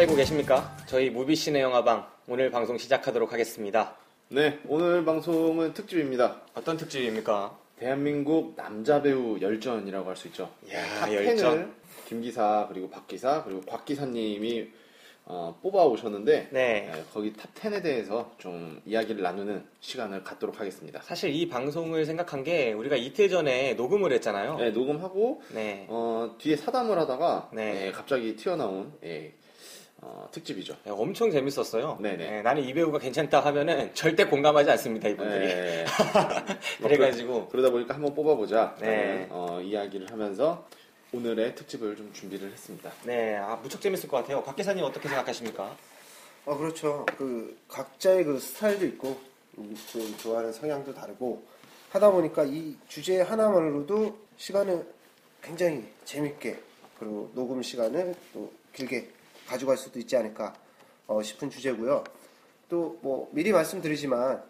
살고 계십니까? 저희 무비시네 영화방 오늘 방송 시작하도록 하겠습니다. 네, 오늘 방송은 특집입니다. 어떤 특집입니까? 대한민국 남자 배우 열전이라고 할 수 있죠. top 열전. 10을 김 기사 그리고 박 기사 그리고 곽 기사님이 어, 뽑아 오셨는데 네. 거기 top 10에 대해서 좀 이야기를 나누는 시간을 갖도록 하겠습니다. 사실 이 방송을 생각한 게 우리가 이틀 전에 녹음을 했잖아요. 네, 녹음하고 네. 어, 뒤에 사담을 하다가 네. 예, 갑자기 튀어나온 예, 어, 특집이죠. 네, 엄청 재밌었어요. 네네. 나는 이 배우가 괜찮다 하면은 절대 공감하지 않습니다, 이분들이. 네. 그래가지고 그러다 보니까 한번 뽑아보자. 네. 라는, 어, 이야기를 하면서 오늘의 특집을 좀 준비를 했습니다. 네, 아, 무척 재밌을 것 같아요. 박 기사님 어떻게 생각하십니까? 아 그렇죠. 그 각자의 그 스타일도 있고 음, 또 좋아하는 성향도 다르고 하다 보니까 이 주제 하나만으로도 시간을 굉장히 재밌게 그리고 녹음 시간을 또 길게 가져갈 수도 있지 않을까 어, 싶은 주제고요. 또 뭐 미리 말씀드리지만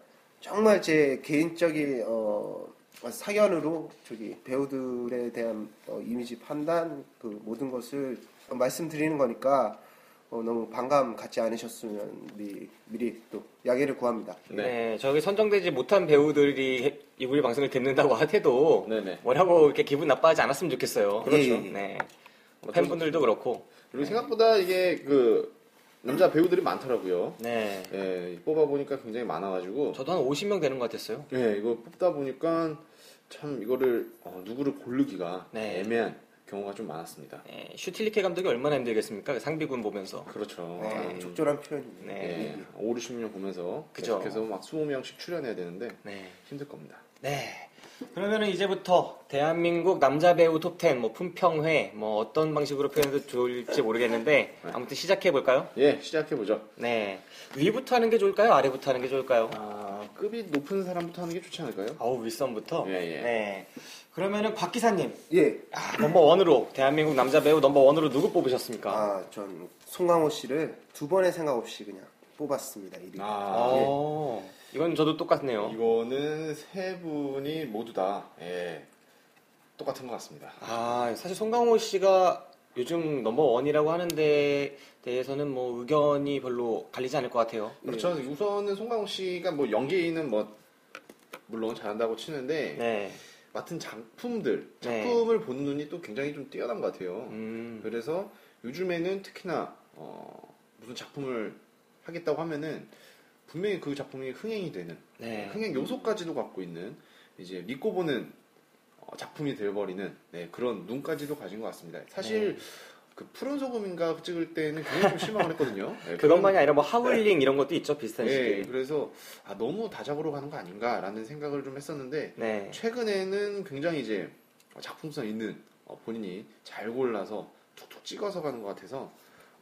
정말 제 개인적인 어, 사견으로 저기 배우들에 대한 어, 이미지 판단 그 모든 것을 말씀드리는 거니까 어, 너무 반감 갖지 않으셨으면 미, 미리 또 양해를 구합니다. 네. 네. 저기 선정되지 못한 배우들이 해- 이 우리 방송을 듣는다고 하태도 네네. 뭐라고 이렇게 기분 나빠하지 않았으면 좋겠어요. 그렇죠. 예, 예. 네. 뭐 팬분들도 그렇고. 그리고 생각보다 이게 그 남자 배우들이 많더라고요. 네. 예, 뽑아 보니까 굉장히 많아가지고. 저도 한 50명 되는 것 같았어요. 예, 이거 뽑다 보니까 참 이거를 어, 누구를 고르기가 네. 애매한 경우가 좀 많았습니다. 네, 슈틸리케 감독이 얼마나 힘들겠습니까? 그 상비군 보면서. 그렇죠. 네, 아, 적절한 표현입니다. 네. 예, 5, 60년 보면서 그죠. 계속해서 막 20명씩 출연해야 되는데 네. 힘들 겁니다. 네. 그러면은 이제부터 대한민국 남자 배우 top 10, 뭐 품평회, 뭐 어떤 방식으로 표현해도 좋을지 모르겠는데 아무튼 시작해 볼까요? 예, 시작해 보죠. 네. 위부터 하는 게 좋을까요? 아래부터 하는 게 좋을까요? 아, 급이 높은 사람부터 하는 게 좋지 않을까요? 어우 윗선부터. 예, 예. 네. 그러면은 박 기사님, 예, 아, number one으로 대한민국 남자 배우 number one으로 누구 뽑으셨습니까? 아, 전 송강호 씨를 두 번의 생각 없이 그냥 뽑았습니다. 1위. 아, 어, 이건 저도 똑같네요. 이거는 세 분이 모두 다 예, 똑같은 것 같습니다. 아, 사실 송강호 씨가 요즘 넘버 원이라고 하는데 대해서는 뭐 의견이 별로 갈리지 않을 것 같아요. 그렇죠. 우선은 송강호 씨가 뭐 연기는 뭐 물론 잘한다고 치는데 네. 맡은 작품들, 네. 작품을 보는 눈이 또 굉장히 좀 뛰어난 것 같아요. 음, 그래서 요즘에는 특히나 어, 무슨 작품을 하겠다고 하면은 분명히 그 작품이 흥행이 되는 네. 흥행 요소까지도 갖고 있는 이제 믿고 보는 어, 작품이 되어버리는 네, 그런 눈까지도 가진 것 같습니다. 사실 네. 그 푸른 소금인가 찍을 때는 굉장히 좀 실망을 했거든요. 네, 그것만이 아니라 뭐 하울링 이런 것도 있죠, 비슷한 네, 시기. 그래서 아, 너무 다작으로 가는 거 아닌가라는 생각을 좀 했었는데 네. 최근에는 굉장히 이제 작품성 있는 어, 본인이 잘 골라서 툭툭 찍어서 가는 것 같아서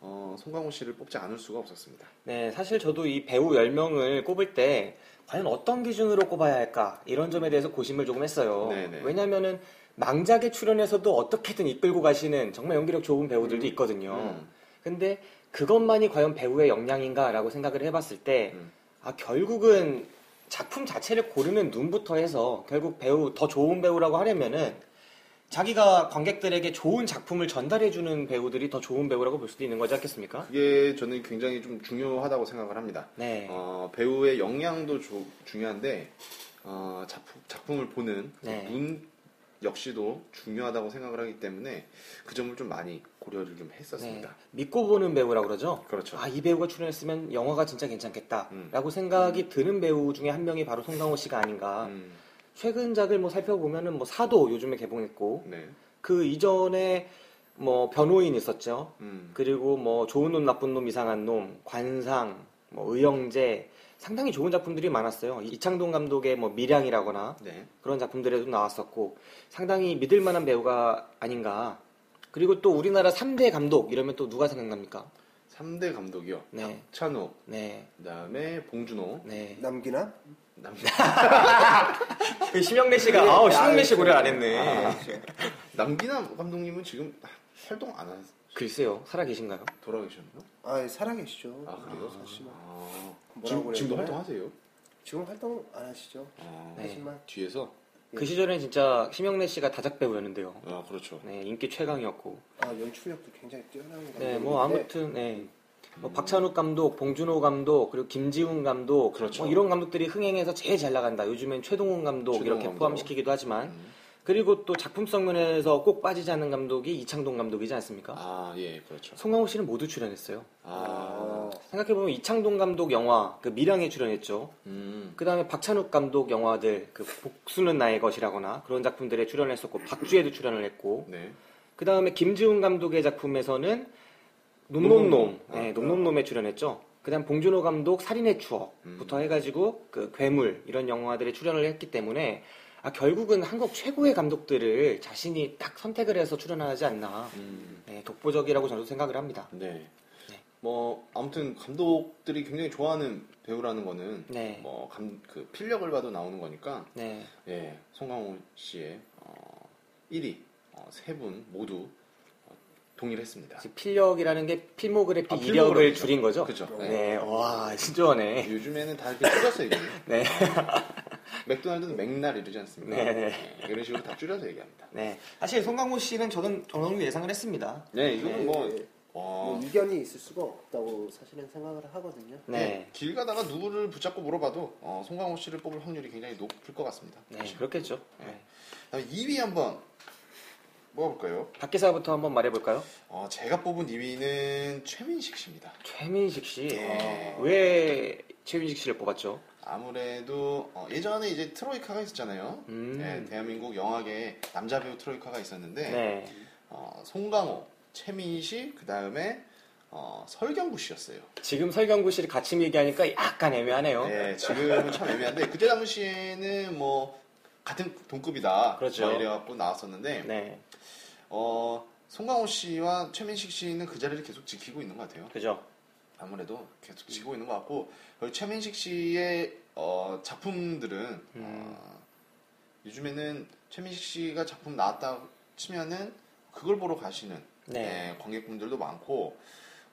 어, 송강호 씨를 뽑지 않을 수가 없었습니다. 네, 사실 저도 이 배우 10명을 꼽을 때 과연 어떤 기준으로 꼽아야 할까 이런 점에 대해서 고심을 조금 했어요. 네네. 왜냐면은 망작에 출연해서도 어떻게든 이끌고 가시는 정말 연기력 좋은 배우들도 있거든요. 음. 근데 그것만이 과연 배우의 역량인가라고 생각을 해봤을 때, 음. 아, 결국은 작품 자체를 고르는 눈부터 해서 결국 배우, 더 좋은 배우라고 하려면은 자기가 관객들에게 좋은 작품을 전달해주는 배우들이 더 좋은 배우라고 볼 수도 있는 거지 않겠습니까? 그게 저는 굉장히 좀 중요하다고 생각을 합니다. 네. 어, 배우의 역량도 조- 중요한데 어, 작품, 작품을 보는 그 네. 눈 역시도 중요하다고 생각을 하기 때문에 그 점을 좀 많이 고려를 좀 네. 했었습니다. 믿고 보는 배우라 그러죠? 그렇죠. 아, 이 배우가 출연했으면 영화가 진짜 괜찮겠다. 음. 라고 생각이 드는 배우 중에 한 명이 바로 송강호 씨가 아닌가. 음, 최근작을 뭐 살펴보면은 뭐 사도 요즘에 개봉했고, 네. 그 이전에 뭐 변호인 있었죠. 음, 그리고 뭐 좋은 놈, 나쁜 놈, 이상한 놈, 관상, 뭐 의형제 상당히 좋은 작품들이 많았어요. 이창동 감독의 뭐 미량이라거나 네. 그런 작품들에도 나왔었고 상당히 믿을 만한 배우가 아닌가. 그리고 또 우리나라 3대 감독 이러면 또 누가 생각납니까? 3대 감독이요. 네. 찬호, 네. 그다음에 봉준호, 네. 남기나? 남그 심영래 씨가 아우 심영래 씨 고려 안 했네. 아, 남기남 감독님은 지금 활동 안 하, 글쎄요. 살아 계신가요? 돌아계셨나요? 아, 살아 계시죠. 아 그래요? 아, 뭐라고 지금, 지금도 그래야 되나? 활동하세요? 지금 활동 안 하시죠? 아, 네. 하지만 뒤에서 그 시절엔 진짜 심영래 씨가 다작 배우였는데요. 아 그렇죠. 네, 인기 최강이었고. 아, 연출력도 굉장히 뛰어난 것 네, 같아요. 뭐 아무튼 네. 뭐 박찬욱 감독, 봉준호 감독, 그리고 김지훈 감독, 그렇죠. 뭐 이런 감독들이 흥행해서 제일 잘 나간다. 요즘엔 최동훈 감독 최동훈 이렇게 감독. 포함시키기도 하지만 음. 그리고 또 작품성 면에서 꼭 빠지지 않는 감독이 이창동 감독이지 않습니까? 아, 예, 그렇죠. 송강호 씨는 모두 출연했어요. 아, 생각해 보면 이창동 감독 영화 그 미량에 출연했죠. 음, 그 다음에 박찬욱 감독 영화들 그 복수는 나의 것이라거나 그런 작품들에 출연했었고 박주에도 출연을 했고 네. 그 다음에 김지훈 감독의 작품에서는 놈놈놈, 놈놈놈. 네, 아, 놈놈놈에 출연했죠. 그다음 봉준호 감독 살인의 추억부터 음. 해가지고 그 괴물 이런 영화들에 출연을 했기 때문에 아, 결국은 한국 최고의 감독들을 자신이 딱 선택을 해서 출연하지 않나 음, 네, 독보적이라고 저도 생각을 합니다. 네. 네. 뭐 아무튼 감독들이 굉장히 좋아하는 배우라는 거는 네, 뭐감그 필력을 봐도 나오는 거니까 네, 예, 송강호 씨의 어, 1위 어, 세분 모두 어, 동일했습니다. 즉 필력이라는 게 필모그래피 아, 이력을. 줄인 거죠. 그죠. 네. 네, 와 진짜네. 요즘에는 다 이렇게 줄여서 얘기해요. 네. 맥도날드는 맥날 이러지 않습니까? 네. 네, 이런 식으로 다 줄여서 얘기합니다. 네, 사실 송강호 씨는 저는 어느 정도 예상을 했습니다. 네, 이거는 뭐, 네. 뭐 어, 이견이 있을 수가 없다고 사실은 생각을 하거든요. 네, 길 가다가 누구를 붙잡고 물어봐도 어, 송강호 씨를 뽑을 확률이 굉장히 높을 것 같습니다. 네, 그렇겠죠. 네. 다음에 2위 한번 뽑아볼까요? 밖에서부터 한번 말해볼까요? 어, 제가 뽑은 2위는 최민식 씨입니다. 최민식 씨. 네. 어, 왜 최민식 씨를 뽑았죠? 아무래도 어, 예전에 이제 트로이카가 있었잖아요. 음. 네, 대한민국 영화계 남자 배우 트로이카가 있었는데 네. 어, 송강호, 최민식, 그 다음에 어, 설경구 씨였어요. 지금 설경구 씨를 같이 얘기하니까 약간 애매하네요. 네, 지금은 참 애매한데 그때 당시에는 뭐 같은 동급이다. 그렇죠. 뭐 이래갖고 나왔었는데 네. 어, 송강호 씨와 최민식 씨는 그 자리를 계속 지키고 있는 것 같아요. 그죠? 아무래도 계속 지고 있는 것 같고 그리고 최민식 씨의 어, 작품들은 음. 어, 요즘에는 최민식 씨가 작품 나왔다 치면은 그걸 보러 가시는 네. 네, 관객분들도 많고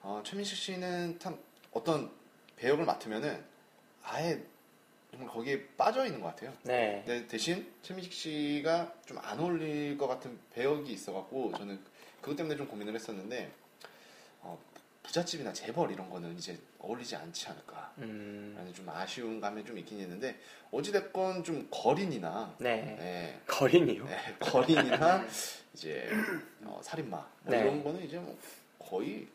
어, 최민식 씨는 참 어떤 배역을 맡으면은 아예 정말 거기에 빠져 있는 것 같아요. 네. 근데 대신 최민식 씨가 좀 안 어울릴 것 같은 배역이 있어갖고 저는 그것 때문에 좀 고민을 했었는데 어, 부잣집이나 재벌 이런 거는 이제 어울리지 않지 않을까 음. 라는 좀 아쉬운 감이 좀 있긴 있는데 어찌됐건 좀 거린이나 네. 네, 거린이요? 네, 거린이나 이제 어, 살인마 뭐 네. 이런 거는 이제 뭐 거의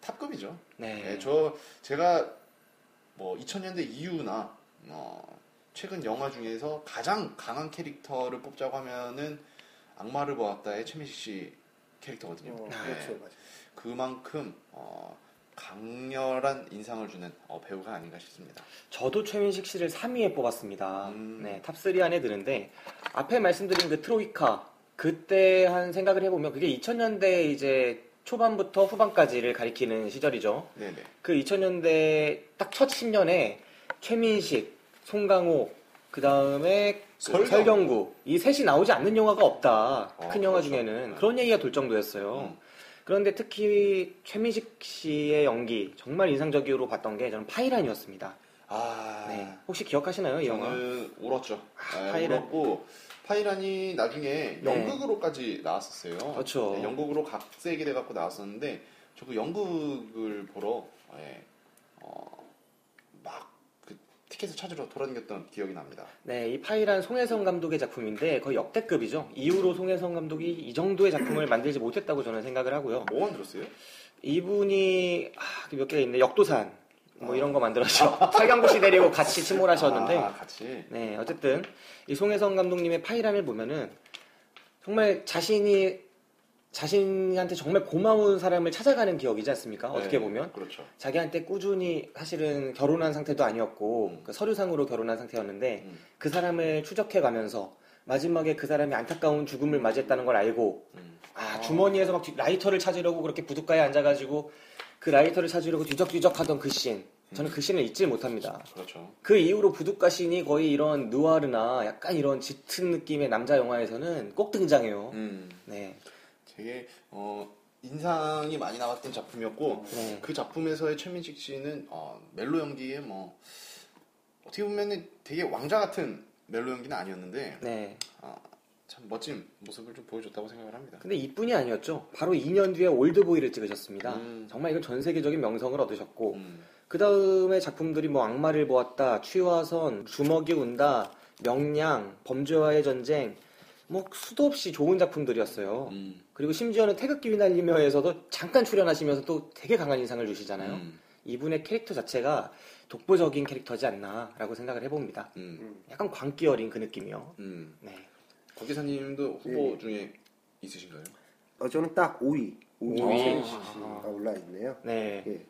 top급이죠. 네. 네, 저 제가 뭐 2000년대 이후나 어, 최근 영화 중에서 가장 강한 캐릭터를 뽑자고 하면은 악마를 보았다의 최민식 씨 캐릭터거든요. 어, 네, 그렇죠, 맞아요. 그만큼 어, 강렬한 인상을 주는 어, 배우가 아닌가 싶습니다. 저도 최민식 씨를 3위에 뽑았습니다. 음. 네, top 3 안에 드는데, 앞에 말씀드린 그 트로이카, 그때 한 생각을 해보면, 그게 2000년대 이제 초반부터 후반까지를 가리키는 시절이죠. 네네. 그 2000년대 딱 첫 10년에 최민식, 송강호, 그 다음에 설경. 설경구, 이 셋이 나오지 않는 영화가 없다. 어, 큰 영화 그렇죠. 중에는. 네. 그런 얘기가 돌 정도였어요. 음. 그런데 특히 최민식 씨의 연기, 정말 인상적으로 봤던 게 저는 파이란이었습니다. 아, 네. 혹시 기억하시나요, 이 영화? 저는 울었죠. 네, 파이란. 울었고 파이란이 나중에 네. 연극으로까지 나왔었어요. 그렇죠. 네, 연극으로 각색이 돼갖고 나왔었는데 저그 연극을 보러 예, 티켓을 찾으러 돌아다녔던 기억이 납니다. 네, 이 파이란 송혜성 감독의 작품인데 거의 역대급이죠. 이후로 송혜성 감독이 이 정도의 작품을 만들지 못했다고 저는 생각을 하고요. 뭐 만 들었어요? 이분이 아, 몇 개가 있네. 역도산 뭐 이런 거 만들었죠. 설경구 씨 데리고 같이 침몰하셨는데 아, 같이. 네, 어쨌든 이 송혜성 감독님의 파이란을 보면은 정말 자신이 자신한테 정말 고마운 사람을 찾아가는 기억이지 않습니까? 어떻게 네, 보면 그렇죠. 자기한테 꾸준히 사실은 결혼한 상태도 아니었고 음. 그 서류상으로 결혼한 상태였는데 음, 그 사람을 추적해가면서 마지막에 그 사람이 안타까운 죽음을 맞이했다는 걸 알고 음. 아 주머니에서 막 뒤- 라이터를 찾으려고 그렇게 부둣가에 앉아가지고 그 라이터를 찾으려고 뒤적뒤적 하던 그 씬. 저는 그 씬을 잊지 못합니다. 그렇죠. 그 이후로 부둣가 씬이 거의 이런 느와르나 약간 이런 짙은 느낌의 남자 영화에서는 꼭 등장해요. 음, 네. 되게 어, 인상이 많이 나왔던 작품이었고 네. 그 작품에서의 최민식 씨는 어, 멜로 연기에 뭐 어떻게 보면은 되게 왕자 같은 멜로 연기는 아니었는데 네. 참 멋진 모습을 좀 보여줬다고 생각을 합니다. 근데 이뿐이 아니었죠. 바로 2년 뒤에 올드보이를 찍으셨습니다. 음. 정말 이건 전 세계적인 명성을 얻으셨고 음, 그 다음에 작품들이 뭐 악마를 보았다, 취화선, 주먹이 운다, 명량, 범죄와의 전쟁, 뭐 수도 없이 좋은 작품들이었어요. 음, 그리고 심지어는 태극기 휘날리며에서도 잠깐 출연하시면서 또 되게 강한 인상을 주시잖아요. 음, 이분의 캐릭터 자체가 독보적인 캐릭터지 않나라고 생각을 해봅니다. 음, 음. 약간 광기 어린 그 느낌이요. 음. 네. 고 기사님도 후보 중에 있으신가요? 어, 저는 딱 5위. 5위 오위. 최민식 아. 씨가 올라 있네요. 네. 예.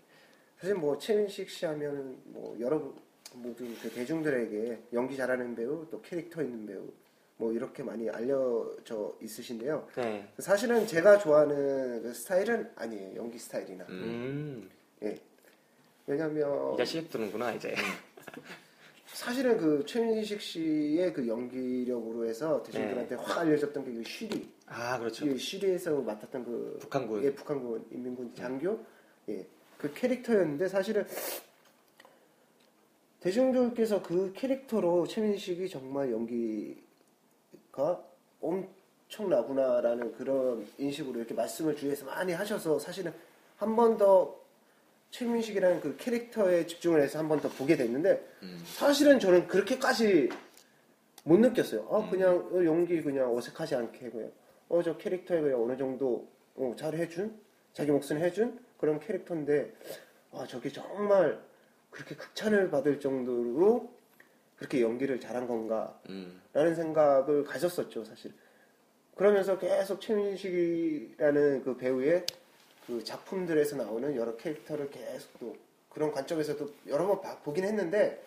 사실 뭐 최민식 씨 하면 뭐 여러 모두 그 대중들에게 연기 잘하는 배우 또 캐릭터 있는 배우 뭐 이렇게 많이 알려져 있으신데요. 네. 사실은 제가 좋아하는 그 스타일은 아니에요. 연기 스타일이나. 음. 예. 왜냐면 이제 시작 드는구나 이제. 사실은 그 최민식 씨의 그 연기력으로 해서 대중들한테 확 알려졌던 게그 쉬리. 아 그렇죠. 예, 쉬리에서 맡았던 그 북한군. 예, 북한군 인민군 장교 예, 그 캐릭터였는데 사실은 대중들께서 그 캐릭터로 최민식이 정말 연기 가 엄청나구나라는 그런 인식으로 이렇게 말씀을 주위에서 많이 하셔서 사실은 한 번 더 최민식이라는 그 캐릭터에 집중을 해서 한 번 더 보게 됐는데 음, 사실은 저는 그렇게까지 못 느꼈어요. 아, 음. 그냥 어, 연기 그냥 어색하지 않게 그냥 어 저 캐릭터에 그냥 어느 정도 어, 잘 해준 자기 몫은 해준 그런 캐릭터인데 아 저게 정말 그렇게 극찬을 받을 정도로 그렇게 연기를 잘한 건가라는 음, 생각을 가졌었죠 사실. 그러면서 계속 최민식이라는 그 배우의 그 작품들에서 나오는 여러 캐릭터를 계속 또 그런 관점에서도 여러 번 봐- 보긴 했는데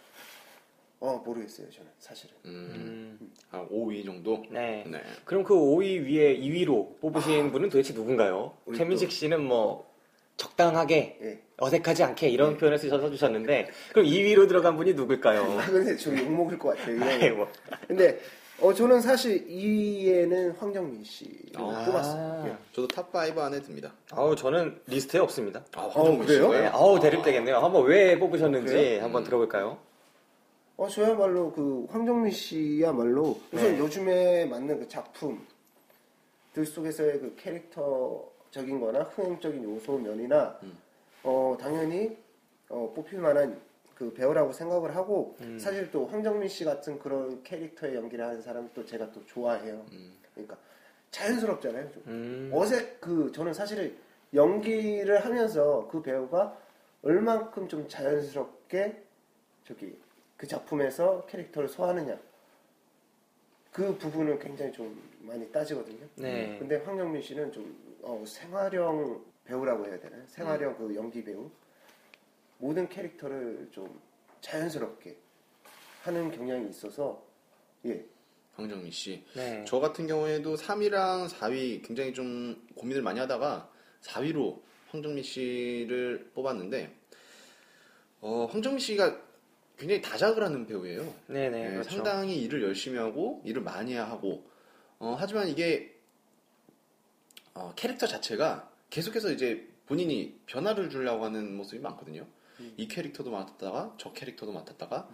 어 모르겠어요 저는 사실은 음, 음. 한 5위 정도? 네. 네. 그럼 그 5위 위에 2위로 뽑으신 분은 도대체 누군가요? 최민식 씨는 뭐 적당하게 예. 어색하지 않게 이런 표현을 쓰셔서 주셨는데 그럼 2위로 들어간 분이 누굴까요? 아 근데 좀 욕먹을 것 같아요 아이. 뭐. 근데 어 저는 사실 2위에는 황정민 씨를 아. 뽑았어요 예. 저도 top 5 안에 듭니다. 아우 저는 리스트에 없습니다. 아, 황정민 그래요? 네, 아우 대립되겠네요. 한번 왜 뽑으셨는지 그래요? 한번 음. 들어볼까요? 어 저야말로 그 황정민 씨야말로 우선 네. 요즘에 맞는 그 작품들 속에서의 그 캐릭터 적인 거나 흥행적인 요소 면이나 음. 어 당연히 어, 뽑힐 만한 그 배우라고 생각을 하고 음. 사실 또 황정민 씨 같은 그런 캐릭터의 연기를 하는 사람 또 제가 또 좋아해요. 음, 그러니까 자연스럽잖아요. 좀. 음. 어색 그 저는 사실 연기를 하면서 그 배우가 얼만큼 좀 자연스럽게 저기 그 작품에서 캐릭터를 소화하느냐 그 부분은 굉장히 좀 많이 따지거든요. 네. 근데 황정민 씨는 좀 어, 생활형 배우라고 해야 되나요? 생활형 그 연기 배우 모든 캐릭터를 좀 자연스럽게 하는 경향이 있어서 예 황정민 씨. 네. 저 같은 경우에도 3위랑 4위 굉장히 좀 고민을 많이 하다가 4위로 황정민 씨를 뽑았는데 어, 황정민 씨가 굉장히 다작을 하는 배우예요. 네네. 네, 그렇죠. 상당히 일을 열심히 하고 일을 많이 하고 어, 하지만 이게 어, 캐릭터 자체가 계속해서 이제 본인이 변화를 주려고 하는 모습이 많거든요. 음. 이 캐릭터도 맡았다가 저 캐릭터도 맡았다가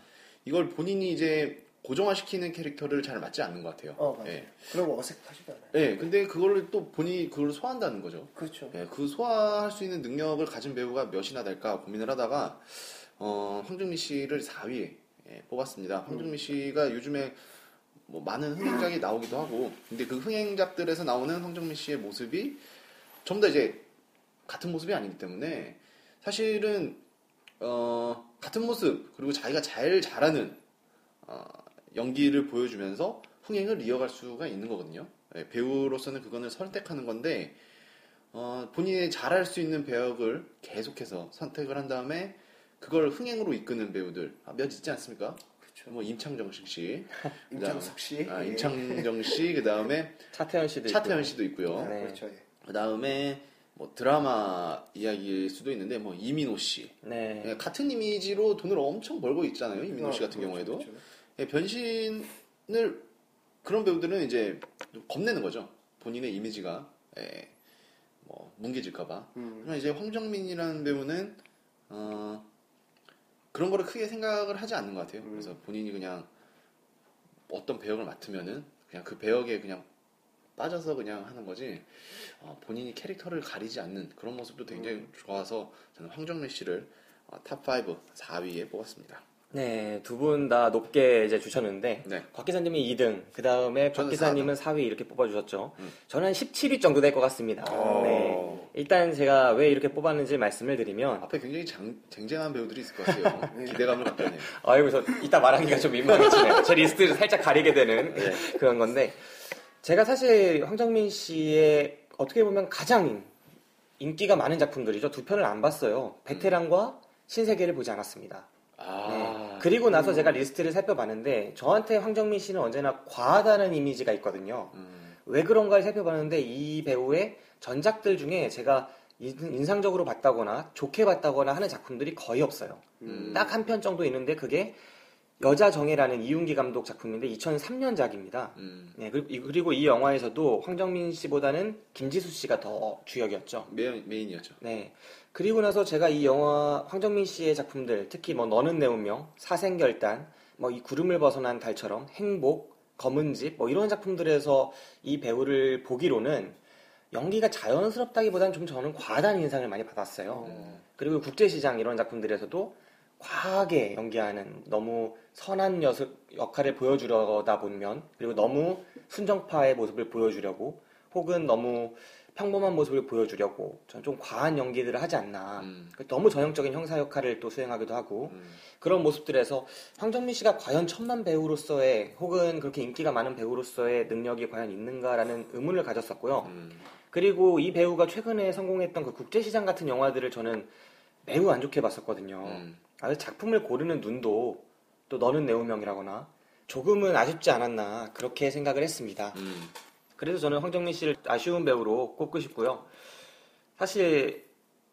이걸 본인이 이제 고정화시키는 캐릭터를 잘 맞지 않는 것 같아요. 어 맞아요. 예. 그러고 어색하지도 않아요. 네, 근데 그걸 또 본인이 그걸 소화한다는 거죠. 그렇죠. 예, 그 소화할 수 있는 능력을 가진 배우가 몇이나 될까 고민을 하다가 어, 황정민 씨를 4위에 예, 뽑았습니다. 황정민 씨가 요즘에 뭐 많은 흥행작이 나오기도 하고, 근데 그 흥행작들에서 나오는 황정민 씨의 모습이 전부 다 이제 같은 모습이 아니기 때문에 사실은 어, 같은 모습 그리고 자기가 잘 잘하는 어, 연기를 보여주면서 흥행을 이어갈 수가 있는 거거든요. 예, 배우로서는 그거는 선택하는 건데 어, 본인이 잘할 수 있는 배역을 계속해서 선택을 한 다음에 그걸 흥행으로 이끄는 배우들 아, 몇 있지 않습니까? 그렇죠. 뭐 임창정식 씨, 임창석 씨. 아, 예. 임창정 씨, 그 다음에 차태현 씨도 차태현 있고요. 씨도 있고요. 네. 그렇죠. 예. 그 다음에 뭐 드라마 이야기일 수도 있는데 뭐 이민호 씨 네. 예, 같은 이미지로 돈을 엄청 벌고 있잖아요. 이민호 씨 어, 같은 그렇죠, 경우에도 그렇죠. 예, 변신을 그런 배우들은 이제 좀 겁내는 거죠. 본인의 이미지가 예, 뭐 뭉개질까봐. 음. 하지만 이제 황정민이라는 배우는 어, 그런 거를 크게 생각을 하지 않는 것 같아요. 음. 그래서 본인이 그냥 어떤 배역을 맡으면은 그냥 그 배역에 그냥 빠져서 그냥 하는 거지 어, 본인이 캐릭터를 가리지 않는 그런 모습도 굉장히 좋아서 저는 황정래 씨를 어, top 5 4위에 뽑았습니다. 네, 두 분 다 높게 이제 주셨는데 네. 곽 기사님이 2등, 그 다음에 박 기사님은 4위 이렇게 뽑아주셨죠. 음. 저는 한 17위 정도 될 것 같습니다. 오. 네. 일단 제가 왜 이렇게 뽑았는지 말씀을 드리면 앞에 굉장히 장, 쟁쟁한 배우들이 있을 것 같아요. 기대감을 갖게 하네요. 아이고 저 이따 말하기가 좀 민망해지네요. 제 리스트를 살짝 가리게 되는 그런 건데 제가 사실 황정민 씨의 어떻게 보면 가장 인기가 많은 작품들이죠. 두 편을 안 봤어요. 베테랑과 신세계를 보지 않았습니다. 아, 네. 그리고 나서 제가 리스트를 살펴봤는데 저한테 황정민 씨는 언제나 과하다는 이미지가 있거든요. 음, 왜 그런가를 살펴봤는데 이 배우의 전작들 중에 제가 인- 인상적으로 봤다거나 좋게 봤다거나 하는 작품들이 거의 없어요. 음. 딱 한 편 정도 있는데 그게 여자 정혜라는 이윤기 감독 작품인데 2003년작입니다. 음. 네, 그리고 이- 그리고 이 영화에서도 황정민 씨보다는 김지수 씨가 더 주역이었죠. 메인, 메인이었죠. 네. 그리고 나서 제가 이 영화 황정민 씨의 작품들, 특히 뭐 너는 내 운명, 사생결단, 뭐 이 구름을 벗어난 달처럼 행복, 검은 집, 뭐 이런 작품들에서 이 배우를 보기로는 연기가 자연스럽다기보다는 좀 저는 과하다는 인상을 많이 받았어요. 음. 그리고 국제시장 이런 작품들에서도 과하게 연기하는 너무 선한 녀석 역할을 보여주려다 보면 그리고 너무 순정파의 모습을 보여주려고 혹은 너무 평범한 모습을 보여주려고 전 좀 과한 연기들을 하지 않나 음. 너무 전형적인 형사 역할을 또 수행하기도 하고 음. 그런 모습들에서 황정민 씨가 과연 천만 배우로서의 혹은 그렇게 인기가 많은 배우로서의 능력이 과연 있는가라는 의문을 가졌었고요. 음. 그리고 이 배우가 최근에 성공했던 그 국제시장 같은 영화들을 저는 매우 안 좋게 봤었거든요. 음. 아, 작품을 고르는 눈도 또 너는 내 운명이라거나 조금은 아쉽지 않았나 그렇게 생각을 했습니다. 음. 그래서 저는 황정민 씨를 아쉬운 배우로 꼽고 싶고요. 사실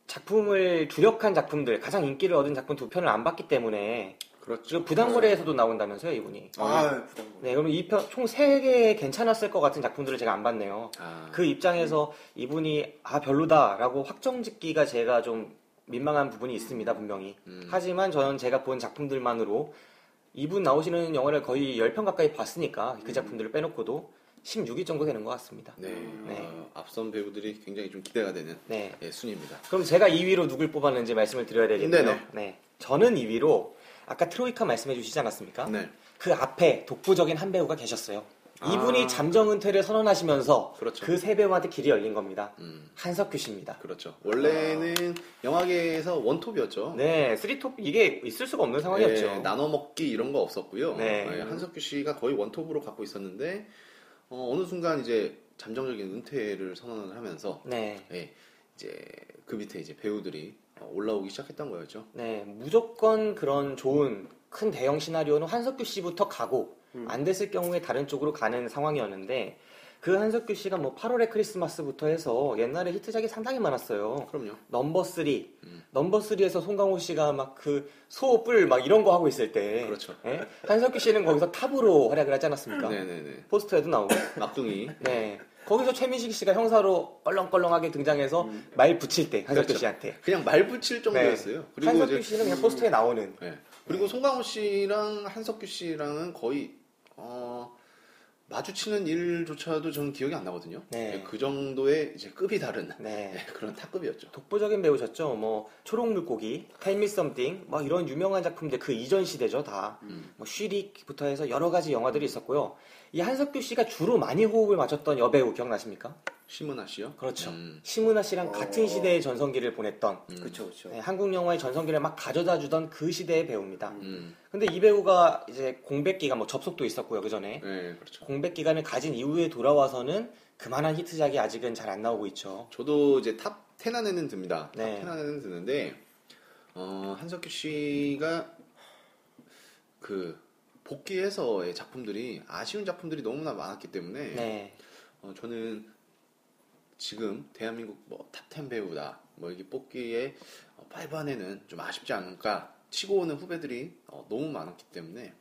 작품을 주력한 작품들 가장 인기를 얻은 작품 두 편을 안 봤기 때문에 그렇죠. 지금 부당거래에서도 나온다면서요 이분이. 아, 부담. 네, 그럼 이편총세개 괜찮았을 것 같은 작품들을 제가 안 봤네요. 아, 그 입장에서 이분이 아 별로다라고 확정 짓기가 제가 좀 민망한 부분이 있습니다 분명히. 음. 하지만 저는 제가 본 작품들만으로 이분 나오시는 영화를 거의 10편 가까이 봤으니까 그 작품들을 빼놓고도 16위 정도 되는 것 같습니다. 네. 네. 어, 앞선 배우들이 굉장히 좀 기대가 되는 네. 예, 순위입니다. 그럼 제가 2위로 누굴 뽑았는지 말씀을 드려야 되겠네요. 네네. 네. 저는 2위로 아까 트로이카 말씀해 주시지 않았습니까? 네. 그 앞에 독보적인 한 배우가 계셨어요. 이분이 아. 잠정 은퇴를 선언하시면서 그렇죠. 그 세 배우한테 길이 열린 겁니다. 음. 한석규 씨입니다. 그렇죠. 원래는 영화계에서 one top이었죠. 네, three top 이게 있을 수가 없는 상황이었죠. 예, 나눠 먹기 이런 거 없었고요. 네. 예, 한석규 씨가 거의 one top으로 갖고 있었는데 어느 순간 이제 잠정적인 은퇴를 선언을 하면서 네, 예, 이제 그 밑에 이제 배우들이 어, 올라오기 시작했던 거였죠. 네, 무조건 그런 좋은 큰 대형 시나리오는 한석규 씨부터 가고 음. 안 됐을 경우에 다른 쪽으로 가는 상황이었는데 그 한석규 씨가 뭐 8월의 크리스마스부터 해서 옛날에 히트작이 상당히 많았어요. 그럼요. 넘버 3, 음. 넘버 3에서 송강호 씨가 막 그 소뿔 막 이런 거 하고 있을 때, 그렇죠. 예? 한석규 씨는 거기서 탑으로 활약을 하지 않았습니까? 네네네. 포스터에도 나오고, 막둥이. 네. 거기서 최민식 씨가 형사로 껄렁껄렁하게 등장해서 말 붙일 때 한석규 그렇죠. 씨한테. 그냥 말 붙일 정도였어요. 그리고 네. 한석규 이제 씨는 그냥 포스터에 나오는. 네. 그리고 송강호 씨랑 한석규 씨랑은 거의 어, 마주치는 일조차도 저는 기억이 안 나거든요. 네. 그 정도의 이제 급이 다른 네. 네, 그런 탑급이었죠. 독보적인 배우셨죠. 뭐 초록물고기, Me Something, 뭐 이런 유명한 작품들 그 이전 시대죠 다. 음. 뭐 쉬리부터 해서 여러 가지 영화들이 있었고요. 이 한석규 씨가 주로 많이 호흡을 맞췄던 여배우 기억나십니까? 심은하 씨요? 그렇죠. 음. 심은하 씨랑 어. 같은 시대의 전성기를 보냈던 음. 그렇죠, 그렇죠. 네, 한국 영화의 전성기를 막 가져다 주던 그 시대의 배우입니다. 음. 근데 이 배우가 이제 공백 기간 뭐 접속도 있었고요 그 전에 네, 그렇죠. 공백 기간을 가진 이후에 돌아와서는 그만한 히트작이 아직은 잘 안 나오고 있죠. 저도 이제 top 10 안에는 듭니다. 네. top 10 안에는 드는데 어, 한석규 씨가 그 복귀해서의 작품들이 아쉬운 작품들이 너무나 많았기 때문에 네, 어, 저는 지금 대한민국 뭐 top 10 배우다 뭐 이게 뽑기에 어, 5 안에는 좀 아쉽지 않을까 치고 오는 후배들이 어, 너무 많았기 때문에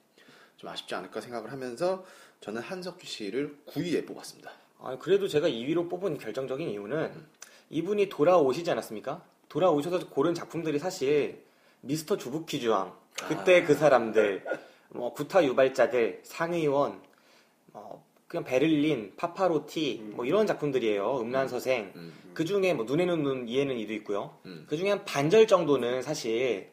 좀 아쉽지 않을까 생각을 하면서 저는 한석규 씨를 9위에 뽑았습니다. 아, 그래도 제가 2위로 뽑은 결정적인 이유는 이분이 돌아오시지 않았습니까? 돌아오셔서 고른 작품들이 사실 미스터 주부퀴즈왕, 그때 그 사람들, 뭐 구타 유발자들, 상의원, 뭐 그냥 베를린, 파파로티 뭐 이런 작품들이에요. 음란서생. 음. 그 중에 뭐 눈에는 눈, 이에는 이도 있고요. 음. 그 중에 한 반절 정도는 사실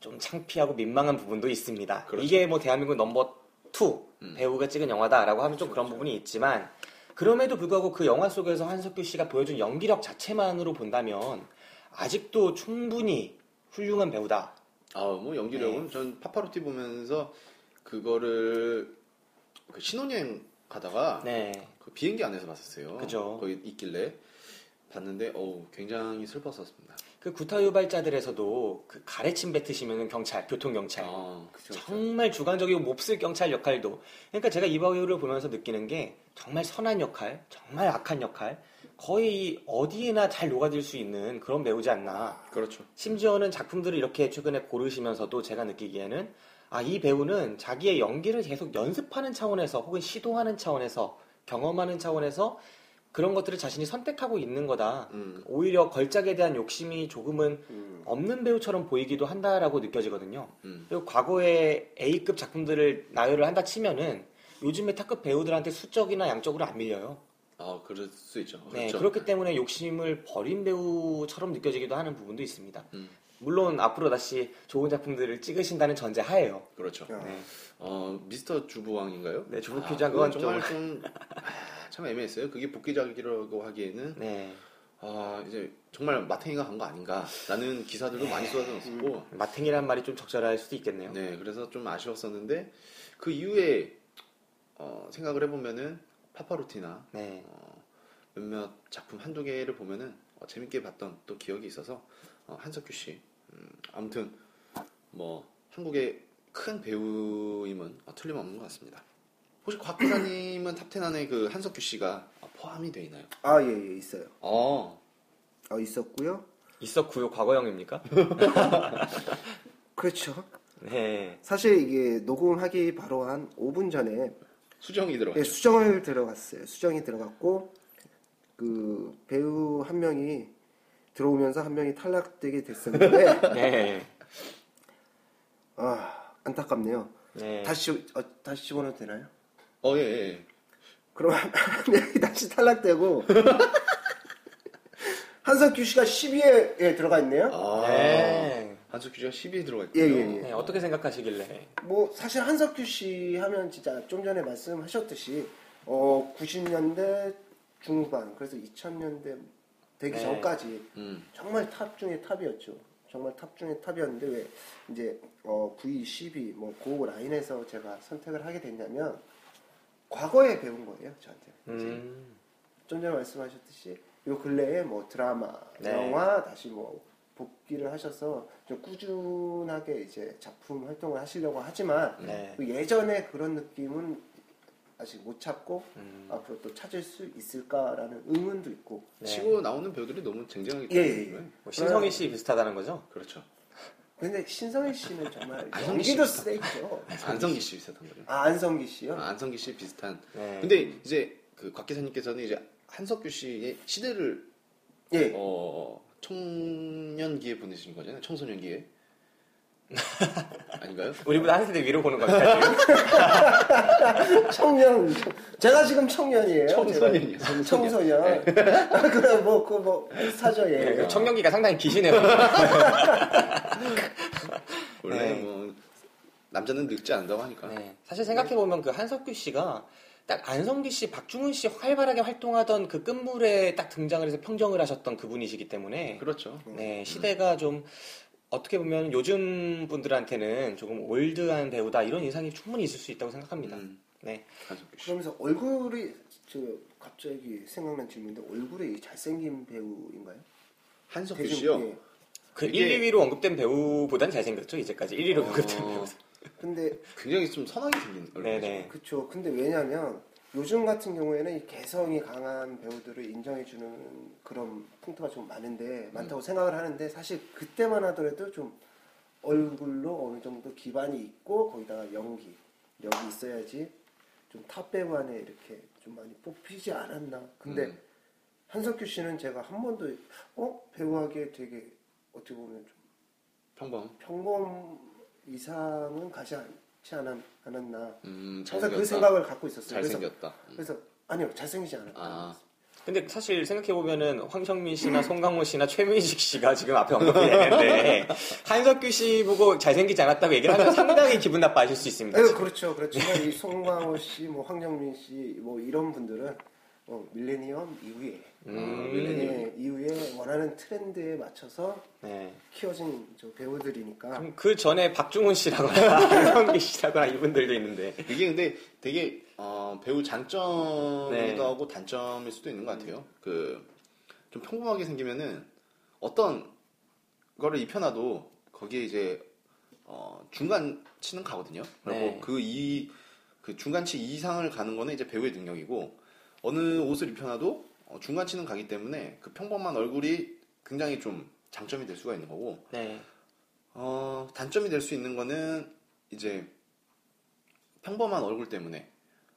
좀 창피하고 민망한 부분도 있습니다. 그렇죠. 이게 뭐 대한민국 number two 음. 배우가 찍은 영화다라고 하면 좀 그런 부분이 있지만 그럼에도 불구하고 그 영화 속에서 한석규 씨가 보여준 연기력 자체만으로 본다면 아직도 충분히 훌륭한 배우다. 아, 뭐 연기력은 전 파파로티 보면서 그거를 그 신혼여행 가다가 네. 그 비행기 안에서 봤었어요. 그죠. 거기 있길래 봤는데 어우 굉장히 슬펐었습니다. 그 구타 유발자들에서도 그 가래침 뱉으시면 경찰, 교통 경찰. 아, 정말 주관적이고 몹쓸 경찰 역할도. 그러니까 제가 이 배우를 보면서 느끼는 게 정말 선한 역할, 정말 악한 역할, 거의 어디에나 잘 녹아들 수 있는 그런 배우지 않나. 그렇죠. 심지어는 작품들을 이렇게 최근에 고르시면서도 제가 느끼기에는 아, 이 배우는 자기의 연기를 계속 연습하는 차원에서 혹은 시도하는 차원에서 경험하는 차원에서 그런 것들을 자신이 선택하고 있는 거다. 음. 오히려 걸작에 대한 욕심이 조금은 음. 없는 배우처럼 보이기도 한다라고 느껴지거든요. 음. 그리고 과거에 A급 작품들을 나열을 한다 치면은 요즘에 탑급 배우들한테 수적이나 양적으로 안 밀려요. 아, 그럴 수 있죠. 네, 그렇죠. 그렇기 때문에 욕심을 버린 배우처럼 느껴지기도 하는 부분도 있습니다. 음. 물론 앞으로 다시 좋은 작품들을 찍으신다는 전제 하에요. 그렇죠. 야, 네. 어, 미스터 주부왕인가요? 네, 주부 아, 퀴즈한 그건 건 정말 좀, 아, 참 애매했어요. 그게 복귀작이라고 하기에는, 네. 아, 이제 정말 마탱이가 간 거 아닌가라는 기사들도 많이 쏟아졌었고, 마탱이란 말이 좀 적절할 수도 있겠네요. 네, 그래서 좀 아쉬웠었는데, 그 이후에, 어, 생각을 해보면은, 파파로티나, 네. 어, 몇몇 작품 한두 개를 보면은, 어, 재밌게 봤던 또 기억이 있어서, 어, 한석규 씨, 음, 아무튼, 뭐, 한국의 큰 배우임은 어, 틀림없는 것 같습니다. 혹시 곽 기사님은 탑텐 안에 그 한석규 씨가 어, 포함이 돼 있나요? 아, 예, 예, 있어요. 어, 어, 있었고요. 있었고요. 과거형입니까? 그렇죠. 네. 사실 이게 녹음하기 바로 한 5분 전에 수정이 들어갔죠. 예, 수정을 들어갔어요. 수정이 들어갔고 그 배우 한 명이 들어오면서 한 명이 탈락되게 됐었는데 네. 아 안타깝네요. 네. 다시 어, 다시 집어넣어도 되나요? 어, 예, 예. 그럼 한 명이 다시 탈락되고 한석규 씨가 10위에 들어가 있네요. 아, 네. 한석규 씨가 10위에 들어가 예, 있군요. 예, 예. 네, 어떻게 생각하시길래? 뭐 사실 한석규 씨 하면 진짜 좀 전에 말씀하셨듯이 어 90년대 중후반 그래서 2000년대 되기 네. 전까지 음, 정말 top 중에 top이었죠. 정말 top 중에 top이었는데 왜 이제 어 V, 12 뭐 그 라인에서 제가 선택을 하게 됐냐면 과거에 배우인 거예요 저한테. 음. 좀 전에 말씀하셨듯이 요 근래에 뭐 드라마, 네. 영화 다시 뭐 복귀를 하셔서 좀 꾸준하게 이제 작품 활동을 하시려고 하지만 네. 그 예전에 그런 느낌은 아직 못 찾고 음. 앞으로 또 찾을 수 있을까라는 의문도 있고 네. 치고 나오는 배우들이 너무 쟁쟁하기 예, 예, 때문에. 예. 뭐 신성희 씨 비슷하다는 거죠? 그렇죠. 근데 신성희 씨는 정말 안성기 연기도 씨 쓰레기죠. 안성기 씨 비슷한 거죠. 아 안성기 씨요? 아, 안성기 씨 비슷한. 네. 근데 이제 그 곽 기사님께서는 이제 한석규 씨의 시대를 예. 어, 청년기에 보내신 거잖아요. 청소년기에. 아닌가요? 우리보다 한 세대 위로 보는 겁니까 지금? 청년. 제가 지금 청년이에요. 청소년이요. 제가. 청소년. 아, 그래 뭐그 뭐 사죠 예. 네, 그 청년기가 상당히 기시네요. 원래 네. 뭐 남자는 늙지 않는다고 하니까. 네. 사실 생각해보면 그 한석규 씨가 딱 안성기 씨, 박중훈 씨 활발하게 활동하던 그 끝물에 딱 등장을 해서 평정을 하셨던 그분이시기 때문에 그렇죠. 네, 시대가 좀 어떻게 보면 요즘 분들한테는 조금 올드한 배우다 이런 인상이 충분히 있을 수 있다고 생각합니다. 음, 네. 그러면서 얼굴이 저 갑자기 생각난 질문인데 얼굴이 잘생긴 배우인가요? 한석규 씨요. 예. 그 이게- 1, 2위로 언급된 배우보단 잘생겼죠, 이제까지. 1위로 어, 언급된 배우. 근데 굉장히 좀 선하게 생긴 얼굴이죠. 네네. 그쵸. 근데 왜냐면 요즘 같은 경우에는 이 개성이 강한 배우들을 인정해주는 그런 풍토가 좀 많은데 많다고 생각을 하는데 사실 그때만 하더라도 좀 얼굴로 어느 정도 기반이 있고 거기다가 연기 여기 있어야지 좀 top 배우 안에 이렇게 좀 많이 뽑히지 않았나. 근데 음. 한석규 씨는 제가 한 번도 어 배우하기에 되게 어떻게 보면 좀 평범. 평범 이상은 가지 않, 않았, 않았나. 음, 항상 그 잘생겼다. 생각을 갖고 있었어요. 그래서, 잘생겼다. 그래서 아니요 잘생기지 않았다. 아, 근데 사실 생각해보면은 황정민 씨나 송강호 씨나 최민식 씨가 지금 앞에 언급이 되는데 한석규 씨 보고 잘생기지 않았다고 얘기를 하면 상당히 기분 나빠하실 수 있습니다. 네, 그렇죠. 그렇지만 이 송강호 씨, 뭐 황정민 씨, 뭐 이런 분들은 어, 밀레니엄 이후에 음, 네, 이후에 원하는 트렌드에 맞춰서 네. 키워진 저 배우들이니까 그럼 그 전에 박중훈 씨라거나 한성기 씨라거나 이분들도 있는데 이게 근데 되게 어, 배우 장점이기도 네. 하고 단점일 수도 있는 것 같아요. 그 좀 평범하게 생기면은 어떤 거를 입혀놔도 거기에 이제 어, 중간 치는 가거든요. 그리고 네. 그이그 중간치 이상을 가는 거는 이제 배우의 능력이고 어느 옷을 입혀놔도 어, 중간치는 가기 때문에 그 평범한 얼굴이 굉장히 좀 장점이 될 수가 있는 거고 네. 어, 단점이 될 수 있는 거는 이제 평범한 얼굴 때문에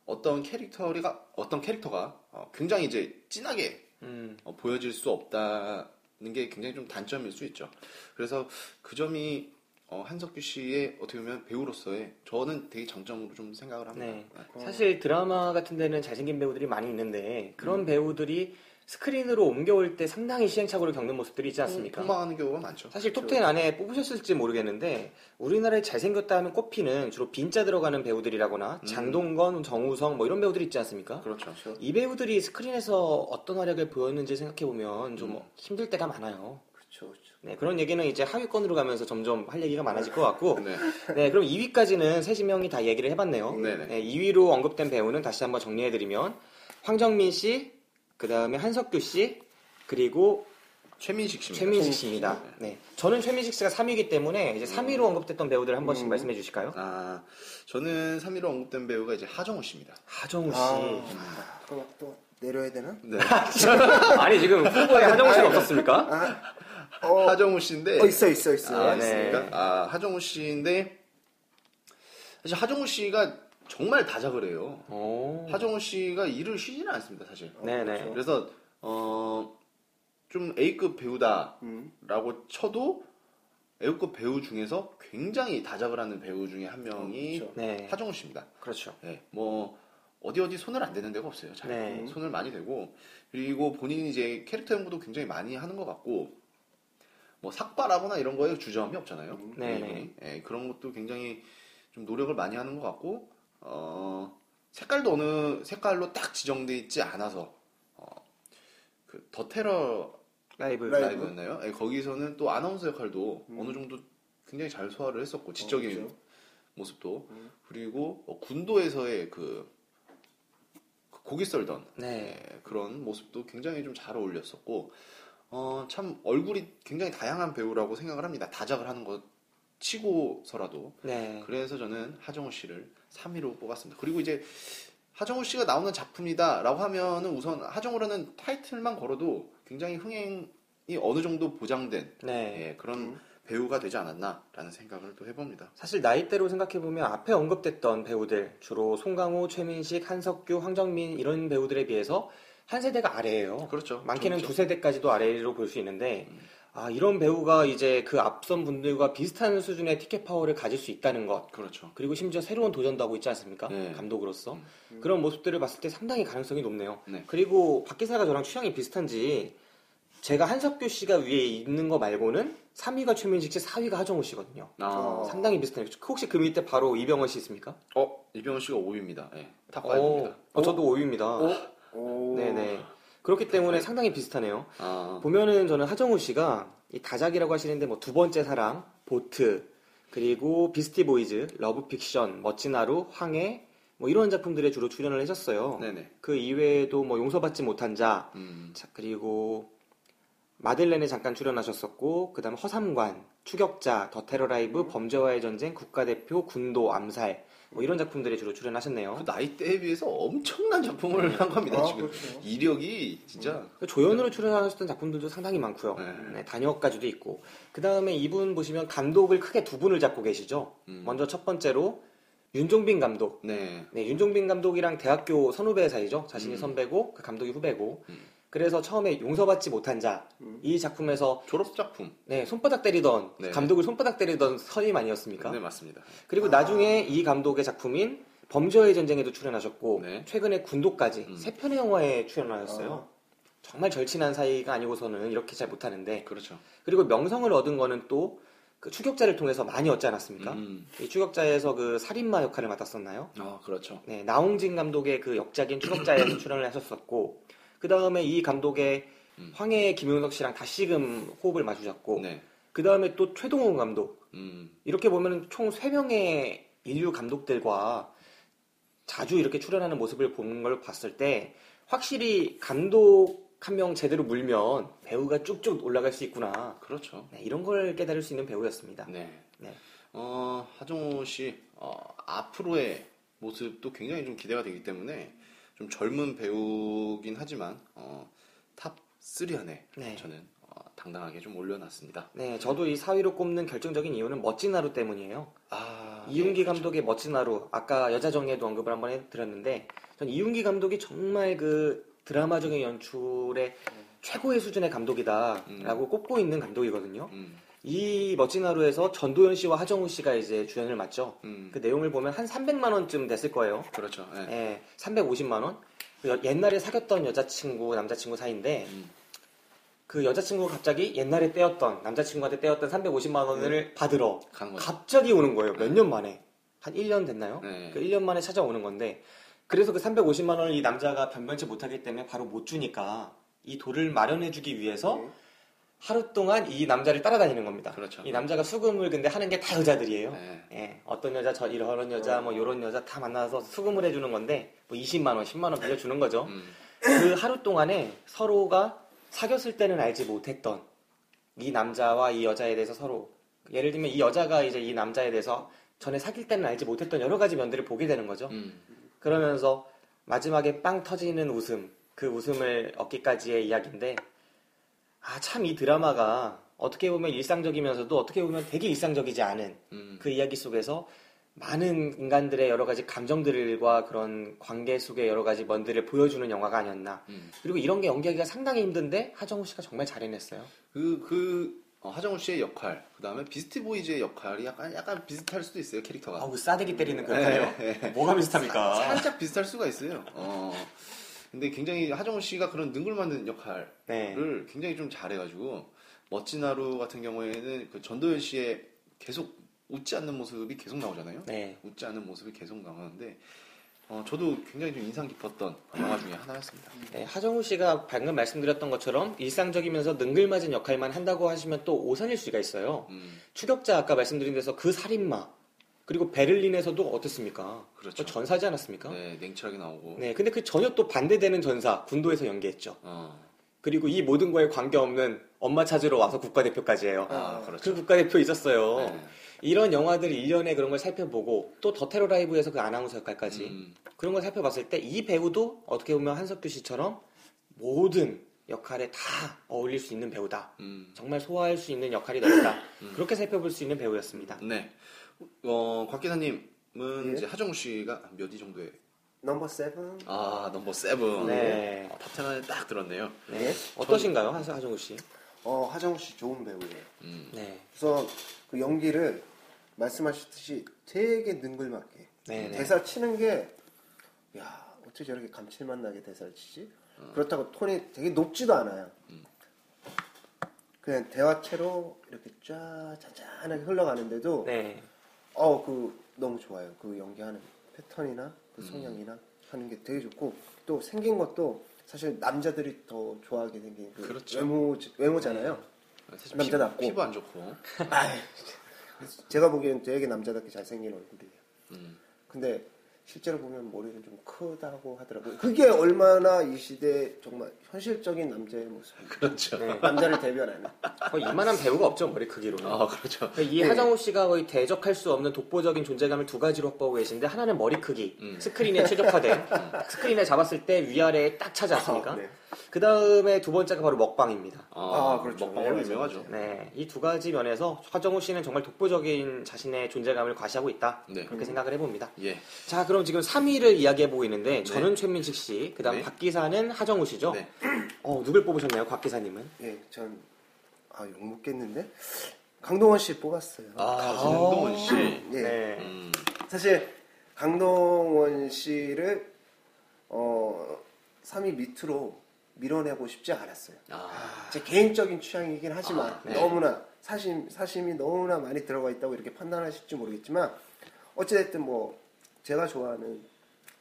어떤 캐릭터가 어떤 캐릭터가 어, 굉장히 이제 진하게 음, 어, 보여질 수 없다는 게 굉장히 좀 단점일 수 있죠. 그래서 그 점이 어, 한석규 씨의 어떻게 보면 배우로서의 저는 되게 장점으로 좀 생각을 합니다. 네. 사실 드라마 같은 데는 잘생긴 배우들이 많이 있는데 그런 음. 배우들이 스크린으로 옮겨올 때 상당히 시행착오를 겪는 모습들이 있지 않습니까? 폭망하는 경우가 많죠. 사실 톱10 안에 뽑으셨을지 모르겠는데 우리나라에 잘생겼다 하면 꼽히는 주로 빈자 들어가는 배우들이라거나 음. 장동건, 정우성 뭐 이런 배우들이 있지 않습니까? 그렇죠. 이 배우들이 스크린에서 어떤 활약을 보였는지 생각해 보면 좀 음. 힘들 때가 많아요. 그렇죠, 그렇죠. 네, 그런 얘기는 이제 하위권으로 가면서 점점 할 얘기가 많아질 것 같고 네. 네, 그럼 2위까지는 세 명이 다 얘기를 해봤네요. 네네. 네, 2위로 언급된 배우는 다시 한번 정리해드리면 황정민 씨, 그 다음에 한석규 씨, 그리고 최민식 씨입니다. 최민식 씨입니다. 네, 저는 최민식 씨가 3위이기 때문에 이제 3위로 언급됐던 배우들 한 번씩 음. 말씀해 주실까요? 아, 저는 3위로 언급된 배우가 이제 하정우 씨입니다. 하정우 씨. 아, 그럼 또 내려야 되나? 네. 아니 지금 후보에 하정우 씨는 없었습니까? 아, 어, 하정우 씨인데 어, 있어, 있어, 있어. 아, 네. 있습니까? 아, 하정우 씨인데 사실 하정우 씨가 정말 다작을 해요. 오. 하정우 씨가 일을 쉬지는 않습니다, 사실. 네네. 그래서 어, 좀 A급 배우다라고 음. 쳐도 A급 배우 중에서 굉장히 다작을 하는 배우 중에 한 명이 그렇죠. 네. 하정우 씨입니다. 그렇죠. 네, 뭐 어디 어디 손을 안 대는 데가 없어요. 잘 네. 손을 많이 대고 그리고 본인이 이제 캐릭터 연구도 굉장히 많이 하는 것 같고 뭐 삭발하거나 이런 거에 주저함이 없잖아요. 네네. 이분이. 네, 그런 것도 굉장히 좀 노력을 많이 하는 것 같고 어, 색깔도 어느 색깔로 딱 지정돼 있지 않아서 어, 그 더 테러 라이브. 라이브. 라이브였나요? 네, 거기서는 또 아나운서 역할도 음. 어느 정도 굉장히 잘 소화를 했었고 지적인 어. 모습도 음. 그리고 어, 군도에서의 그, 그 고기 썰던 네. 예, 그런 모습도 굉장히 좀 잘 어울렸었고 어, 참 얼굴이 굉장히 다양한 배우라고 생각을 합니다. 다작을 하는 것 치고서라도 네. 그래서 저는 하정우 씨를 3위로 뽑았습니다. 그리고 이제 하정우 씨가 나오는 작품이다라고 하면은 우선 하정우라는 타이틀만 걸어도 굉장히 흥행이 어느 정도 보장된 네. 예, 그런 음. 배우가 되지 않았나라는 생각을 또 해봅니다. 사실 나이대로 생각해보면 앞에 언급됐던 배우들 주로 송강호, 최민식, 한석규, 황정민 이런 배우들에 비해서 한 세대가 아래예요. 그렇죠. 많게는 그렇죠. 두 세대까지도 아래로 볼 수 있는데 아 이런 배우가 이제 그 앞선 분들과 비슷한 수준의 티켓 파워를 가질 수 있다는 것 그렇죠. 그리고 심지어 새로운 도전도 하고 있지 않습니까? 네. 감독으로서 음. 그런 모습들을 봤을 때 상당히 가능성이 높네요. 네. 그리고 박 기사가 저랑 취향이 비슷한지 제가 한석규 씨가 위에 있는 거 말고는 3위가 최민식 씨, 4위가 하정우 씨거든요. 아, 어. 상당히 비슷해요. 혹시 그 밑에 바로 이병헌 씨 있습니까? 어 이병헌 씨가 5위입니다. 예, top 어, 5입니다. 어, 저도 5위입니다. 어? 오. 네네. 그렇기 때문에 상당히 비슷하네요. 아, 보면은 저는 하정우 씨가 이 다작이라고 하시는데 뭐 두 번째 사랑, 보트, 그리고 비스티 보이즈, 러브 픽션, 멋진 하루, 황해 뭐 이런 작품들에 주로 출연을 하셨어요. 네네. 그 이외에도 뭐 용서받지 못한 자, 음, 자, 그리고 마들렌에 잠깐 출연하셨었고, 그 다음 허삼관, 추격자, 더 테러 라이브, 범죄와의 전쟁, 국가대표, 군도, 암살, 뭐 이런 작품들에 주로 출연하셨네요. 그 나이대에 비해서 엄청난 작품을 한 겁니다. 아, 지금 그렇죠. 이력이 진짜 그 조연으로 출연하셨던 작품들도 상당히 많고요. 네. 네, 단역까지도 있고. 그 다음에 이분 보시면 감독을 크게 두 분을 잡고 계시죠. 음. 먼저 첫 번째로 윤종빈 감독. 네. 네, 윤종빈 감독이랑 대학교 선후배 사이죠. 자신이 음. 선배고 그 감독이 후배고. 음. 그래서 처음에 용서받지 못한 자 음. 이 작품에서 졸업 작품. 네, 손바닥 때리던 네. 감독을 손바닥 때리던 선임 아니었습니까? 네 맞습니다. 그리고 나중에 이 감독의 작품인 범죄의 전쟁에도 출연하셨고 네. 최근에 군도까지 음. 세 편의 영화에 출연하셨어요. 아. 정말 절친한 사이가 아니고서는 이렇게 잘 못하는데 그렇죠. 그리고 명성을 얻은 거는 또 그 추격자를 통해서 많이 얻지 않았습니까? 음. 이 추격자에서 그 살인마 역할을 맡았었나요? 아 그렇죠. 네, 나홍진 감독의 그 역작인 추격자에서 출연을 하셨었고 그 다음에 이 감독의 음. 황해 김용석 씨랑 다시금 호흡을 마주셨고 네. 그 다음에 또 최동훈 감독 음. 이렇게 보면 총 3명의 인류 감독들과 자주 이렇게 출연하는 모습을 보는 걸 봤을 때 확실히 감독 한 명 제대로 물면 배우가 쭉쭉 올라갈 수 있구나. 그렇죠. 네, 이런 걸 깨달을 수 있는 배우였습니다. 네. 네. 어, 하정우 씨 어, 앞으로의 모습도 굉장히 좀 기대가 되기 때문에 좀 젊은 배우긴 하지만 어, top 3 안에 네. 저는 어, 당당하게 좀 올려놨습니다. 네, 저도 이 4위로 꼽는 결정적인 이유는 멋진 하루 때문이에요. 아, 이윤기 네, 감독의 멋진 하루, 아까 여자 정혜도 언급을 한번 해드렸는데, 전 이윤기 감독이 정말 그 드라마적인 연출의 최고의 수준의 감독이다라고 꼽고 있는 감독이거든요. 음, 이 멋진 하루에서 전도연 씨와 하정우 씨가 이제 주연을 맡죠. 음, 그 내용을 보면 한 300만 원쯤 됐을 거예요. 그렇죠. 네. 예, 350만 원. 그 여- 옛날에 사귀었던 여자친구, 남자친구 사이인데 음, 그 여자친구가 갑자기 옛날에 떼었던 남자친구한테 떼었던 350만 원을 받으러 가는 거죠. 갑자기 오는 거예요. 몇 년 만에. 한 1년 됐나요? 네. 그 1년 만에 찾아오는 건데 그래서 그 350만 원을 이 남자가 변변치 못하기 때문에 바로 못 주니까 이 돌을 마련해 주기 위해서 네. 하루 동안 이 남자를 따라다니는 겁니다. 그렇죠. 이 남자가 수금을 근데 하는 게 다 여자들이에요. 네. 예, 어떤 여자 저 이런 여자 뭐 이런 여자 다 만나서 수금을 해주는 건데 뭐 20만 원, 10만 원 빌려주는 거죠. 음, 그 하루 동안에 서로가 사귀었을 때는 알지 못했던 이 남자와 이 여자에 대해서 서로 예를 들면 이 여자가 이제 이 남자에 대해서 전에 사귈 때는 알지 못했던 여러 가지 면들을 보게 되는 거죠. 음, 그러면서 마지막에 빵 터지는 웃음, 그 웃음을 얻기까지의 이야기인데 아 참 이 드라마가 어떻게 보면 일상적이면서도 어떻게 보면 되게 일상적이지 않은 음, 그 이야기 속에서 많은 인간들의 여러 가지 감정들과 그런 관계 속의 여러 가지 면들을 보여주는 영화가 아니었나. 음. 그리고 이런 게 연기하기가 상당히 힘든데 하정우 씨가 정말 잘 해냈어요. 그, 그 어, 하정우 씨의 역할, 그 다음에 비스티 보이즈의 역할이 약간 약간 비슷할 수도 있어요 캐릭터가. 아우 그 싸대기 때리는 그 네, 역할이요? 뭐가 비슷합니까? 살짝 비슷할 수가 있어요. 어. 근데 굉장히 하정우 씨가 그런 능글맞는 역할을 네. 굉장히 좀 잘해가지고 멋진 하루 같은 경우에는 그 전도연 씨의 계속 웃지 않는 모습이 계속 나오잖아요. 네. 웃지 않는 모습이 계속 나오는데 어, 저도 굉장히 좀 인상 깊었던 영화 중에 하나였습니다. 네, 하정우 씨가 방금 말씀드렸던 것처럼 일상적이면서 능글맞은 역할만 한다고 하시면 또 오산일 수가 있어요. 음, 추격자 아까 말씀드린 데서 그 살인마 그리고 베를린에서도 어떻습니까? 그렇죠. 그 전사지 않았습니까? 네, 냉철하게 나오고. 네, 근데 그 전혀 또 반대되는 전사 군도에서 연기했죠. 어, 그리고 이 모든 거에 관계없는 엄마 찾으러 와서 국가대표까지 해요. 아, 그 그렇죠. 국가대표 있었어요. 네. 이런 영화들 일련의 그런 걸 살펴보고 또 더 테러 라이브에서 그 아나운서 역할까지 음, 그런 걸 살펴봤을 때 이 배우도 어떻게 보면 한석규 씨처럼 모든 역할에 다 어울릴 수 있는 배우다. 음. 정말 소화할 수 있는 역할이 넓다. 음. 그렇게 살펴볼 수 있는 배우였습니다. 네. 어, 곽 기사님은 예? 이제 하정우 씨가 몇 위 정도에? number seven. 아, number seven. 네. 어, top10 안에 딱 들었네요. 네. 어떠신가요, 하- 하정우 씨? 어 하정우 씨 좋은 배우예요. 음, 네. 우선 그 연기를 말씀하셨듯이 되게 능글맞게 네. 네. 대사 치는 게 야, 어떻게 저렇게 감칠맛 나게 대사를 치지? 그렇다고 톤이 되게 높지도 않아요. 그냥 대화체로 이렇게 쫙 잔잔하게 흘러가는데도 네. 어, 그 너무 좋아요. 그 연기하는 패턴이나 그 성향이나 하는 게 되게 좋고 또 생긴 것도 사실 남자들이 더 좋아하게 생긴 그 그렇죠. 외모 외모잖아요. 사실 남자답고. 피부, 피부 안 좋고. 제가 보기엔 되게 남자답게 잘생긴 얼굴이에요. 음, 근데 실제로 보면 머리는 좀 크다고 하더라고요. 그게 얼마나 이 시대 정말 현실적인 남자의 모습입니다. 그렇죠. 네. 남자를 대변하는. 거의 이만한 배우가 없죠, 머리 크기로는. 아, 그렇죠. 이 네. 하정우 씨가 거의 대적할 수 없는 독보적인 존재감을 두 가지로 확보하고 계신데 하나는 머리 크기, 음. 스크린에 최적화된 스크린에 잡았을 때 위아래에 딱 차지 않습니까? 아, 네. 그 다음에 두 번째가 바로 먹방입니다. 아, 아, 그렇죠. 먹방으로 네, 유명하죠. 네, 이 두 가지 면에서 화정우 씨는 정말 독보적인 자신의 존재감을 과시하고 있다. 네. 그렇게 생각을 해봅니다. 예. 자, 그럼 지금 3위를 이야기해보고 있는데 저는 최민식 씨, 그 다음 네. 박 기사는 하정우 씨죠. 네. 어, 누굴 뽑으셨나요, 박 기사님은? 예, 전, 아, 욕 먹겠는데? 강동원 씨 뽑았어요. 아, 강동원 씨. 예. 네. 음. 사실, 강동원 씨를, 어, 3위 밑으로 밀어내고 싶지 않았어요. 아, 제 개인적인 취향이긴 하지만, 아, 네. 너무나, 사심, 사심이 너무나 많이 들어가 있다고 이렇게 판단하실지 모르겠지만, 어찌됐든 뭐, 제가 좋아하는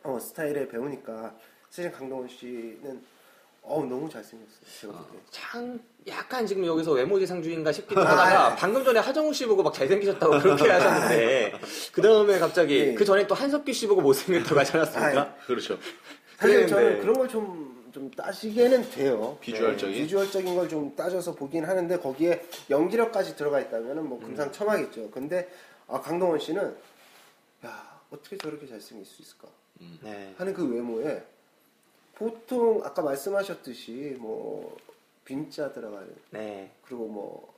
어, 스타일의 배우니까, 사실 강동원 씨는, 어우, 너무 잘생겼어요. 제가 볼 때. 참, 약간 지금 여기서 외모지상주의인가 싶기도 하다가 방금 전에 하정우 씨 보고 막 잘생기셨다고 그렇게 하셨는데, 그 다음에 갑자기, 예. 그 전에 또 한석규 씨 보고 못생겼다고 하지 않았습니까? 아이, 그렇죠. 사실. 저는 그런 걸 좀, 좀 따지게는 돼요. 비주얼적인? 네, 비주얼적인 걸 좀 따져서 보긴 하는데 거기에 연기력까지 들어가 있다면 뭐 금상첨화겠죠. 근데 아, 강동원 씨는 야 어떻게 저렇게 잘생길 수 있을까 네. 하는 그 외모에 보통 아까 말씀하셨듯이 뭐 빈자 들어갈 네. 그리고 뭐,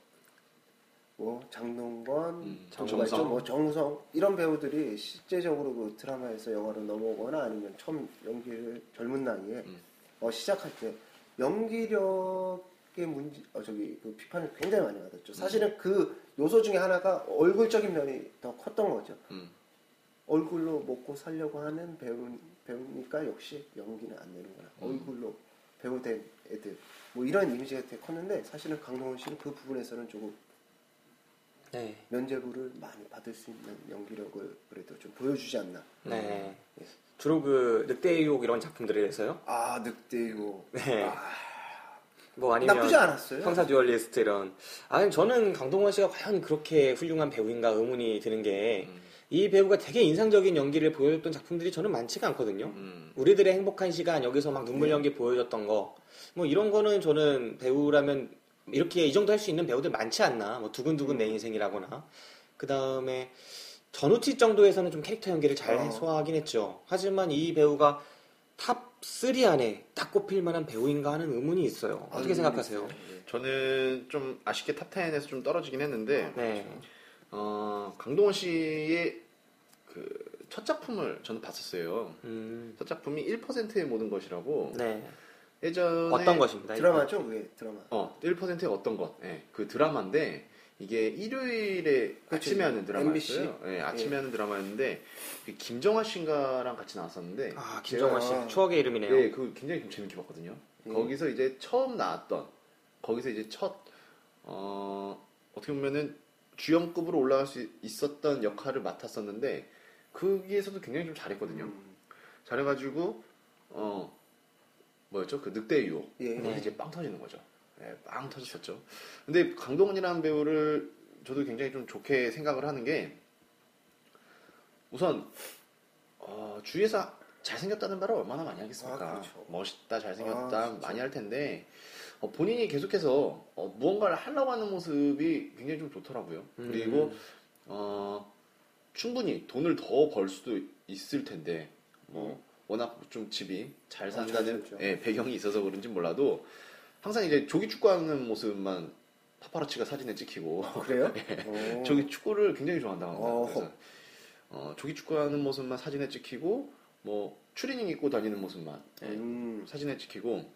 뭐 장동건, 음, 정우성. 뭐 정우성 이런 배우들이 실제적으로 그 드라마에서 영화로 넘어오거나 아니면 처음 연기를 젊은 나이에 음. 어, 시작할 때 연기력의 문제, 어, 저기 그 비판을 굉장히 많이 받았죠. 사실은 그 요소 중에 하나가 얼굴적인 면이 더 컸던 거죠. 음. 얼굴로 먹고 살려고 하는 배우, 배우니까 역시 연기는 안 되는구나. 음. 얼굴로 배우 된 애들. 뭐 이런 이미지가 되게 컸는데 사실은 강동원 씨는 그 부분에서는 조금 네. 면죄부를 많이 받을 수 있는 연기력을 그래도 좀 보여주지 않나. 네. 주로 그 늑대의 유혹 이런 작품들에서요? 아, 늑대요. 네. 아, 뭐 아니면 나쁘지 않았어요. 형사 듀얼리스트 이런. 아니 저는 강동원 씨가 과연 그렇게 훌륭한 배우인가 의문이 드는 게이 음. 배우가 되게 인상적인 연기를 보여줬던 작품들이 저는 많지가 않거든요. 음. 우리들의 행복한 시간 여기서 막 눈물 연기 보여줬던 거. 뭐 이런 거는 저는 배우라면 이렇게 이 정도 할 수 있는 배우들 많지 않나. 뭐 두근두근 내 인생이라거나. 그 다음에 전우치 정도에서는 좀 캐릭터 연기를 잘 어. 소화하긴 했죠. 하지만 이 배우가 top 3 안에 딱 꼽힐 만한 배우인가 하는 의문이 있어요. 어떻게 아유, 생각하세요? 저는 좀 아쉽게 top 10에서 좀 떨어지긴 했는데, 네. 어, 강동원 씨의 그 첫 작품을 저는 봤었어요. 음, 첫 작품이 1%의 모든 것이라고 네. 예전에 어떤 것입니다? 드라마죠, 그게 드라마. 어, 1%의 어떤 것. 예, 그 드라마인데 이게 일요일에. 아침에 하는 드라마였어요. 예, 아침에 예. 하는 드라마였는데 그 김정화 씨인가랑 같이 나왔었는데 아, 김정화 씨. 제가- 추억의 이름이네요. 예, 그 굉장히 좀 재밌게 봤거든요. 예. 거기서 이제 처음 나왔던 거기서 이제 첫 어, 어떻게 보면은 주연급으로 올라갈 수 있었던 역할을 맡았었는데 거기에서도 굉장히 좀 잘했거든요. 음, 잘해가지고 어 뭐였죠? 그 늑대의 유혹. 예. 이제 빵 터지는 거죠. 예, 빵 터졌었죠. 근데 강동원이라는 배우를 저도 굉장히 좀 좋게 생각을 하는 게 우선 어, 주위에서 잘생겼다는 말을 얼마나 많이 하겠습니까? 아, 그렇죠. 멋있다, 잘생겼다 아. 많이 할 텐데 어, 본인이 계속해서 어, 무언가를 하려고 하는 모습이 굉장히 좀 좋더라고요. 음. 그리고 어, 충분히 돈을 더 벌 수도 있을 텐데 뭐 워낙 좀 집이 잘 아, 잘 산다는 살죠. 예, 배경이 있어서 그런지 몰라도 항상 이제 조기 축구하는 모습만 파파라치가 사진에 찍히고 그래요? 예. 오. 조기 축구를 굉장히 좋아한다고 합니다. 어. 그래서 어, 조기 축구하는 모습만 사진에 찍히고 뭐 추리닝 입고 다니는 모습만 예, 음, 사진에 찍히고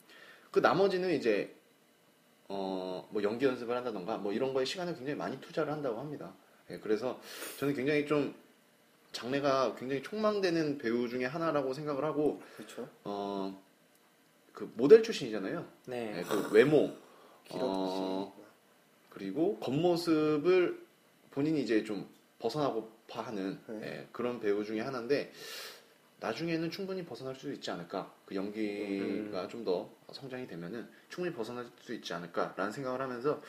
그 나머지는 이제 어, 뭐 연기 연습을 한다던가 뭐 이런 거에 시간을 굉장히 많이 투자를 한다고 합니다. 예, 그래서 저는 굉장히 좀 장래가 굉장히 촉망되는 배우 중에 하나라고 생각을 하고 그렇죠. 어, 그 모델 출신이잖아요. 네. 예, 그 외모 어, 그리고 겉모습을 본인이 이제 좀 벗어나고 파 하는 네. 예, 그런 배우 중에 하나인데 나중에는 충분히 벗어날 수 있지 않을까 그 연기가 좀더 성장이 되면은 충분히 벗어날 수 있지 않을까라는 생각을 하면서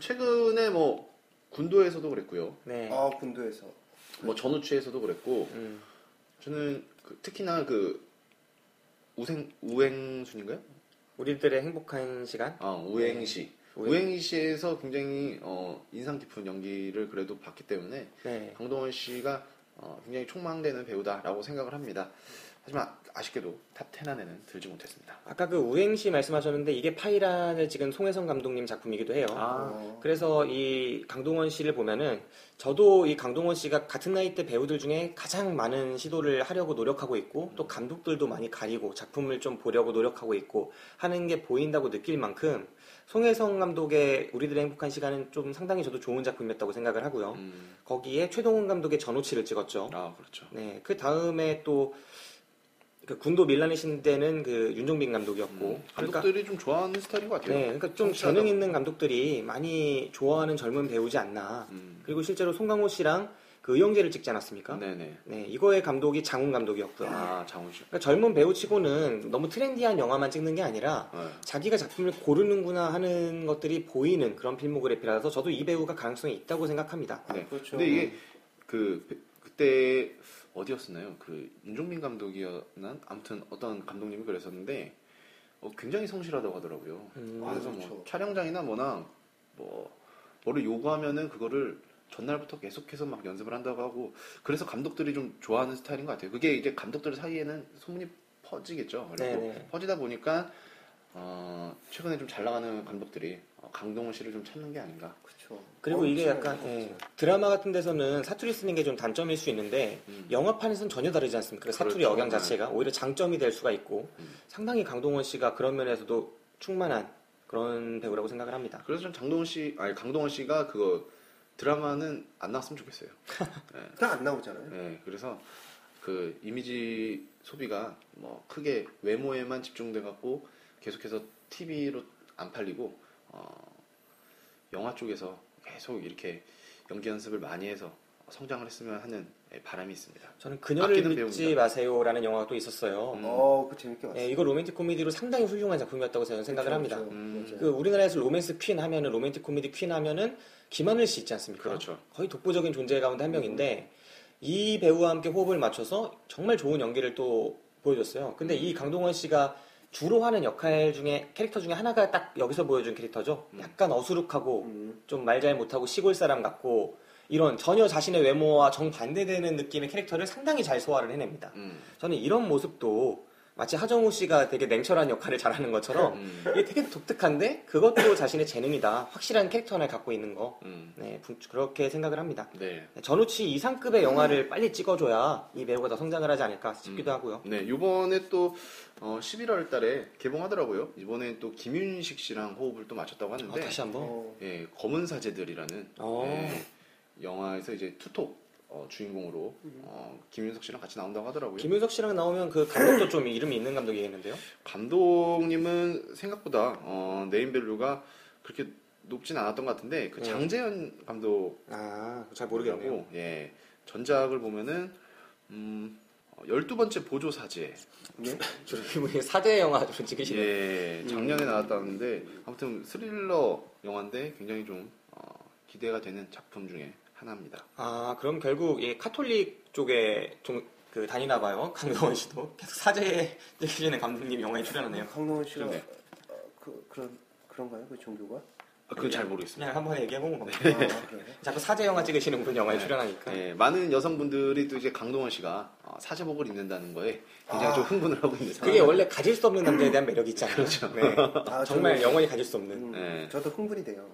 최근에 뭐 군도에서도 그랬고요 네. 아, 군도에서. 뭐 전우치에서도 그랬고 음, 저는 그 특히나 그 우생 우행순인가요? 우리들의 행복한 시간? 아 우행시 우행. 우행시에서 굉장히 어, 인상 깊은 연기를 그래도 봤기 때문에 네. 강동원 씨가 어, 굉장히 촉망되는 배우다라고 생각을 합니다. 하지만 아쉽게도 top 10 안에는 들지 못했습니다. 아까 그 우행시 말씀하셨는데 이게 파이란을 찍은 송혜성 감독님 작품이기도 해요. 아. 어, 그래서 이 강동원 씨를 보면은 저도 이 강동원 씨가 같은 나이 때 배우들 중에 가장 많은 시도를 하려고 노력하고 있고 또 감독들도 많이 가리고 작품을 좀 보려고 노력하고 있고 하는 게 보인다고 느낄 만큼 송혜성 감독의 우리들의 행복한 시간은 좀 상당히 저도 좋은 작품이었다고 생각을 하고요. 음. 거기에 최동훈 감독의 전우치를 찍었죠. 아 그렇죠. 네, 그 다음에 또 그 군도 밀란의 신대는 그 윤종빈 감독이었고, 음, 그러니까 감독들이 좀 좋아하는 스타일인 것 같아요. 네, 그러니까 좀 성실하다고. 재능 있는 감독들이 많이 좋아하는 젊은 배우지 않나. 음. 그리고 실제로 송강호 씨랑 그 의형제를 찍지 않았습니까? 네네. 네, 이거의 감독이 장훈 감독이었고요. 아 장훈 씨. 그러니까 젊은 배우치고는 너무 트렌디한 영화만 찍는 게 아니라 네. 자기가 작품을 고르는구나 하는 것들이 보이는 그런 필모그래피라서 저도 이 배우가 가능성이 있다고 생각합니다. 네. 그렇죠. 근데 이게 그 그때 어디였었나요? 그 윤종빈 감독이었나? 아무튼 어떤 감독님이 그랬었는데 어, 굉장히 성실하다고 하더라고요. 음, 그래서 아, 뭐 그렇죠. 촬영장이나 뭐나 뭐 뭐를 요구하면은 그거를 전날부터 계속해서 막 연습을 한다고 하고 그래서 감독들이 좀 좋아하는 스타일인 것 같아요. 그게 이제 감독들 사이에는 소문이 퍼지겠죠. 그리고 네네. 퍼지다 보니까 어, 최근에 좀 잘 나가는 감독들이 어, 강동원 씨를 좀 찾는 게 아닌가. 그렇죠. 그리고 이게 엄청 약간. 예, 드라마 같은 데서는 사투리 쓰는 게 좀 단점일 수 있는데 음. 영화판에서는 전혀 다르지 않습니까? 그 사투리 그렇죠. 억양 자체가 오히려 장점이 될 수가 있고 음. 상당히 강동원 씨가 그런 면에서도 충만한 그런 배우라고 생각을 합니다. 그래서 좀 장동원 씨, 아니 강동원 씨가 그거 드라마는 안 나왔으면 좋겠어요. 그냥 안 나오잖아요. 네, 그래서 그 이미지 소비가 뭐 크게 외모에만 집중돼 갖고 계속해서 TV로 안 팔리고 어, 영화 쪽에서 계속 이렇게 연기 연습을 많이 해서 성장을 했으면 하는 예, 바람이 있습니다. 저는 그녀를 아끼는 믿지 배우입니다. 마세요라는 영화가 또 있었어요. 음. 어, 그 재밌게 봤어요. 예, 이거 로맨틱 코미디로 상당히 훌륭한 작품이었다고 저는 생각을 그렇죠, 합니다. 그렇죠. 음. 맞아요. 그 우리나라에서 로맨스 퀸 하면은 로맨틱 코미디 퀸 하면은 김하늘 씨 있지 않습니까? 그렇죠. 거의 독보적인 존재 가운데 한 명인데 이 배우와 함께 호흡을 맞춰서 정말 좋은 연기를 또 보여줬어요. 근데 이 강동원 씨가 주로 하는 역할 중에 캐릭터 중에 하나가 딱 여기서 보여준 캐릭터죠. 음. 약간 어수룩하고 음. 좀말 잘 못하고 시골 사람 같고 이런 전혀 자신의 외모와 정반대되는 느낌의 캐릭터를 상당히 잘 소화를 해냅니다. 음. 저는 이런 모습도 마치 하정우 씨가 되게 냉철한 역할을 잘하는 것처럼 음. 이게 되게 독특한데 그것도 자신의 재능이다. 확실한 캐릭터 하나를 갖고 있는 거. 음. 네, 부- 그렇게 생각을 합니다. 네. 전우치 이상급의 영화를 빨리 찍어줘야 이 배우가 더 성장을 하지 않을까 싶기도 하고요. 네, 요번에 또 어, 11월 달에 개봉하더라고요. 이번에 또 김윤석 씨랑 호흡을 또 맞췄다고 어, 하는데 다시 한번. 어, 예, 검은 사제들이라는 어. 예, 영화에서 이제 투톱 어, 주인공으로 어, 김윤석 씨랑 같이 나온다고 하더라고요. 김윤석 씨랑 나오면 그 감독도 좀 이름이 있는 감독이겠는데요. 감독님은 생각보다 어, 네임밸류가 그렇게 높진 않았던 것 같은데 그 네. 장재현 감독이라고 아, 잘 모르겠네요. 예, 전작을 보면은 음, 12번째 보조 사제 네? 이분이 사대 영화 좀 찍으시네요. 예, 작년에 나왔다는데 아무튼 스릴러 영화인데 굉장히 좀 어, 기대가 되는 작품 중에 하나입니다. 아, 그럼 결국 이 카톨릭 쪽에 좀 그 다니나 봐요. 강동원 씨도 계속 사제 찍으시는 감독님 영화에 출연하네요. 강동원 씨가 그러네. 어, 그 그런 그런가요? 그 종교가? 아, 그건 잘 모르겠습니다. 그냥 한번 얘기해본 겁니다. 아? 자꾸 사제 영화 찍으시는 분 영화에 네. 출연하니까. 예, 많은 여성분들이 또 이제 강동원 씨가 어, 사제복을 입는다는 거에 굉장히 아. 좀 흥분을 하고 있는 그게 상황. 원래 가질 수 없는 남자에 대한 매력이 있잖아요. 그렇죠. 네. 아, 정말 저는- 영원히 가질 수 없는. 음, 네. 저도 흥분이 돼요.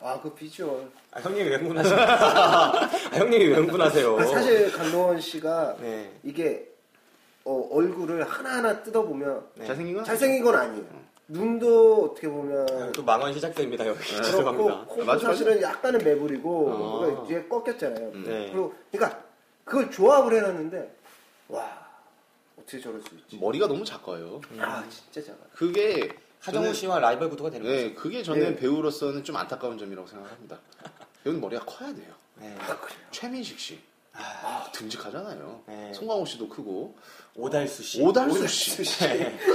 아. 네. 아, 그 비주얼. 아, 형님이 왜 흥분하세요? 아, 형님이 왜 흥분하세요? 아, 사실 강동원 씨가 네. 이게 어, 얼굴을 하나하나 뜯어보면 네. 잘생긴 건 잘생긴 건 아니에요. 눈도 어떻게 보면 아, 또 망원 시작됩니다, 여기. 그렇고 죄송합니다. 맞아, 맞아. 사실은 약간은 매부리고 아. 그러니까 뒤에 꺾였잖아요. 음. 네. 그리고 그러니까 그걸 조합을 해놨는데 와 어떻게 저럴 수 있지? 머리가 너무 작아요. 아 진짜 작아. 그게 하정우 씨와 라이벌 구도가 되는 네, 거죠. 그게 저는 네. 배우로서는 좀 안타까운 점이라고 생각합니다. 배우는 머리가 커야 돼요. 네. 아. 최민식 씨. 아, 듬직하잖아요. 네. 송강호 씨도 크고 오달수 씨. 오달수 오달수 씨.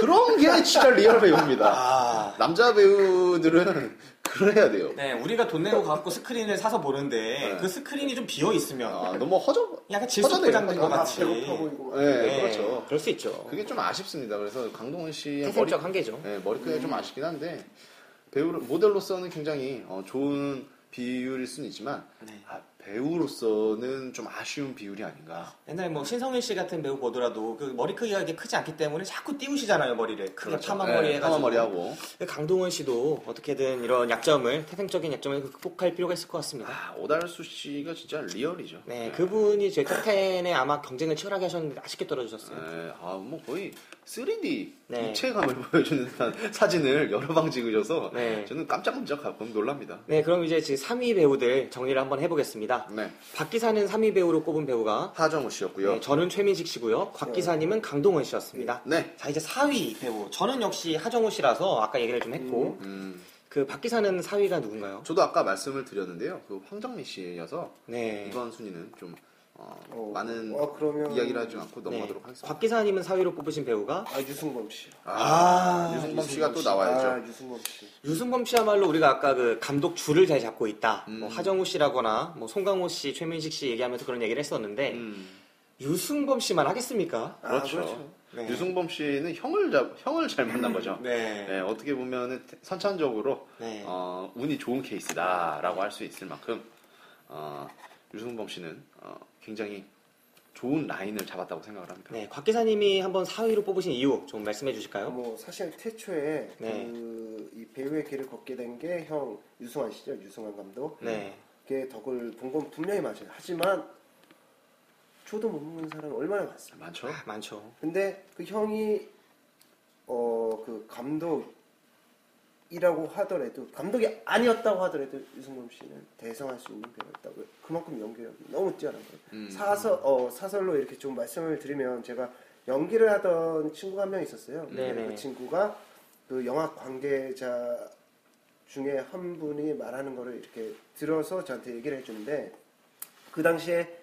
그런 게 진짜 real 배우입니다. 아. 남자 배우들은 그래야 돼요. 네, 우리가 돈 내고 갖고 스크린을 사서 보는데 네. 그 스크린이 좀 비어 있으면 아, 너무 허접. 약간 질소 허전해요. 포장된 것 아, 같이. 배고파 보이고 막. 네, 네, 그렇죠. 그럴 수 있죠. 그게 좀 아쉽습니다. 그래서 강동원 씨의 머리, 한계죠. 네, 머리크기가 좀 아쉽긴 한데 배우 모델로서는 굉장히 어, 좋은 비율일 수는 있지만 네. 아, 배우로서는 좀 아쉬운 비율이 아닌가. 옛날에 뭐 신성일 씨 같은 배우 보더라도 그 머리 크기가 이렇게 크지 않기 때문에 자꾸 띄우시잖아요 머리를 크게 파마 머리 네, 해가지고 파마 머리 하고. 강동원 씨도 어떻게든 이런 약점을 태생적인 약점을 극복할 필요가 있을 것 같습니다. 아, 오달수 씨가 진짜 real이죠. 네, 그분이 제 top10에 아마 경쟁을 치열하게 하셨는데 아쉽게 떨어지셨어요. 네, 아, 뭐 거의 3D 네. 입체감을 보여주는 듯한 사진을 여러 방 찍으셔서 네. 저는 깜짝깜짝 가끔 놀랍니다. 네, 그럼 이제 지금 3위 배우들 정리를 한번 해보겠습니다. 네, 박기사는 3위 배우로 꼽은 배우가 하정우 씨였고요. 네, 저는 최민식 씨고요. 곽기사님은 강동원 씨였습니다. 네, 자 이제 4위 배우 저는 역시 하정우 씨라서 아까 얘기를 좀 했고 음, 그 박기사는 4위가 누군가요? 저도 아까 말씀을 드렸는데요. 그 황정민 씨여서 네. 이번 순위는 좀 어, 어, 많은 어, 그러면- 이야기를 하지 않고 네. 넘어가도록 하겠습니다. 곽 기사님은 4위로 뽑으신 배우가 아 유승범 씨. 아, 아, 유승범 씨가 또 씨. 나와야죠. 아 유승범 씨. 유승범 씨야말로 우리가 아까 그 감독 줄을 잘 잡고 있다. 음. 뭐 하정우 씨라거나 뭐 송강호 씨, 최민식 씨 얘기하면서 그런 얘기를 했었는데 음, 유승범 씨만 하겠습니까? 아, 그렇죠. 그렇죠. 네. 유승범 씨는 형을 잡, 형을 잘 만난 거죠. 네. 네, 어떻게 보면은 선천적으로 네. 어, 운이 좋은 케이스다라고 할 수 있을 만큼 어, 유승범 씨는 어, 굉장히 좋은 라인을 잡았다고 생각을 합니다. 네, 곽 기사님이 한번 4위로 뽑으신 이유 좀 말씀해 주실까요? 뭐 사실 태초에 네. 그 이 배우의 길을 걷게 된 게 형 유승환 씨죠. 유승환 감독. 네. 그 덕을 본 건 분명히 맞아요. 하지만 초도 못 먹는 사람이 얼마나 많습니까? 많죠. 아, 많죠. 근데 그 형이 어 그 감독 이라고 하더라도 감독이 아니었다고 하더라도 유승범 씨는 대성할 수 있는 배우였다고 요 그만큼 연기력이 너무 뛰어난 거예요. 음. 사설 어 사설로 이렇게 좀 말씀을 드리면 제가 연기를 하던 친구가 한 명 있었어요. 네네. 그 친구가 그 영화 관계자 중에 한 분이 말하는 거를 이렇게 들어서 저한테 얘기를 해주는데 그 당시에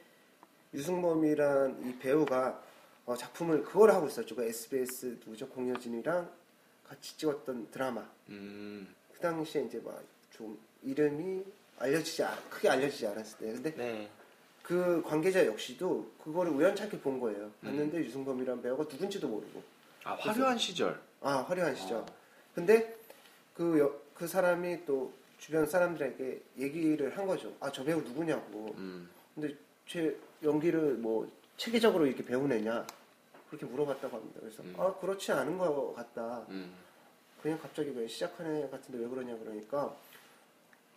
유승범이란 이 배우가 어, 작품을 그걸 하고 있었죠. 그 SBS 누구죠? 공효진이랑 같이 찍었던 드라마. 음, 그 당시에 이제 막 좀 이름이 알려지지 않, 크게 알려지지 않았을 때. 근데 네. 그 관계자 역시도 그거를 우연찮게 본 거예요. 봤는데 유승범이란 배우가 누군지도 모르고. 아, 화려한 시절. 아 화려한 시죠. 어. 근데 그, 여- 그 사람이 또 주변 사람들에게 얘기를 한 거죠. 아 저 배우 누구냐고. 음, 근데 제 연기를 뭐 체계적으로 이렇게 배우느냐 그렇게 물어봤다고 합니다. 그래서 음. 아 그렇지 않은 것 같다. 음, 그냥 갑자기 왜 시작하는 애 같은데 왜 그러냐 그러니까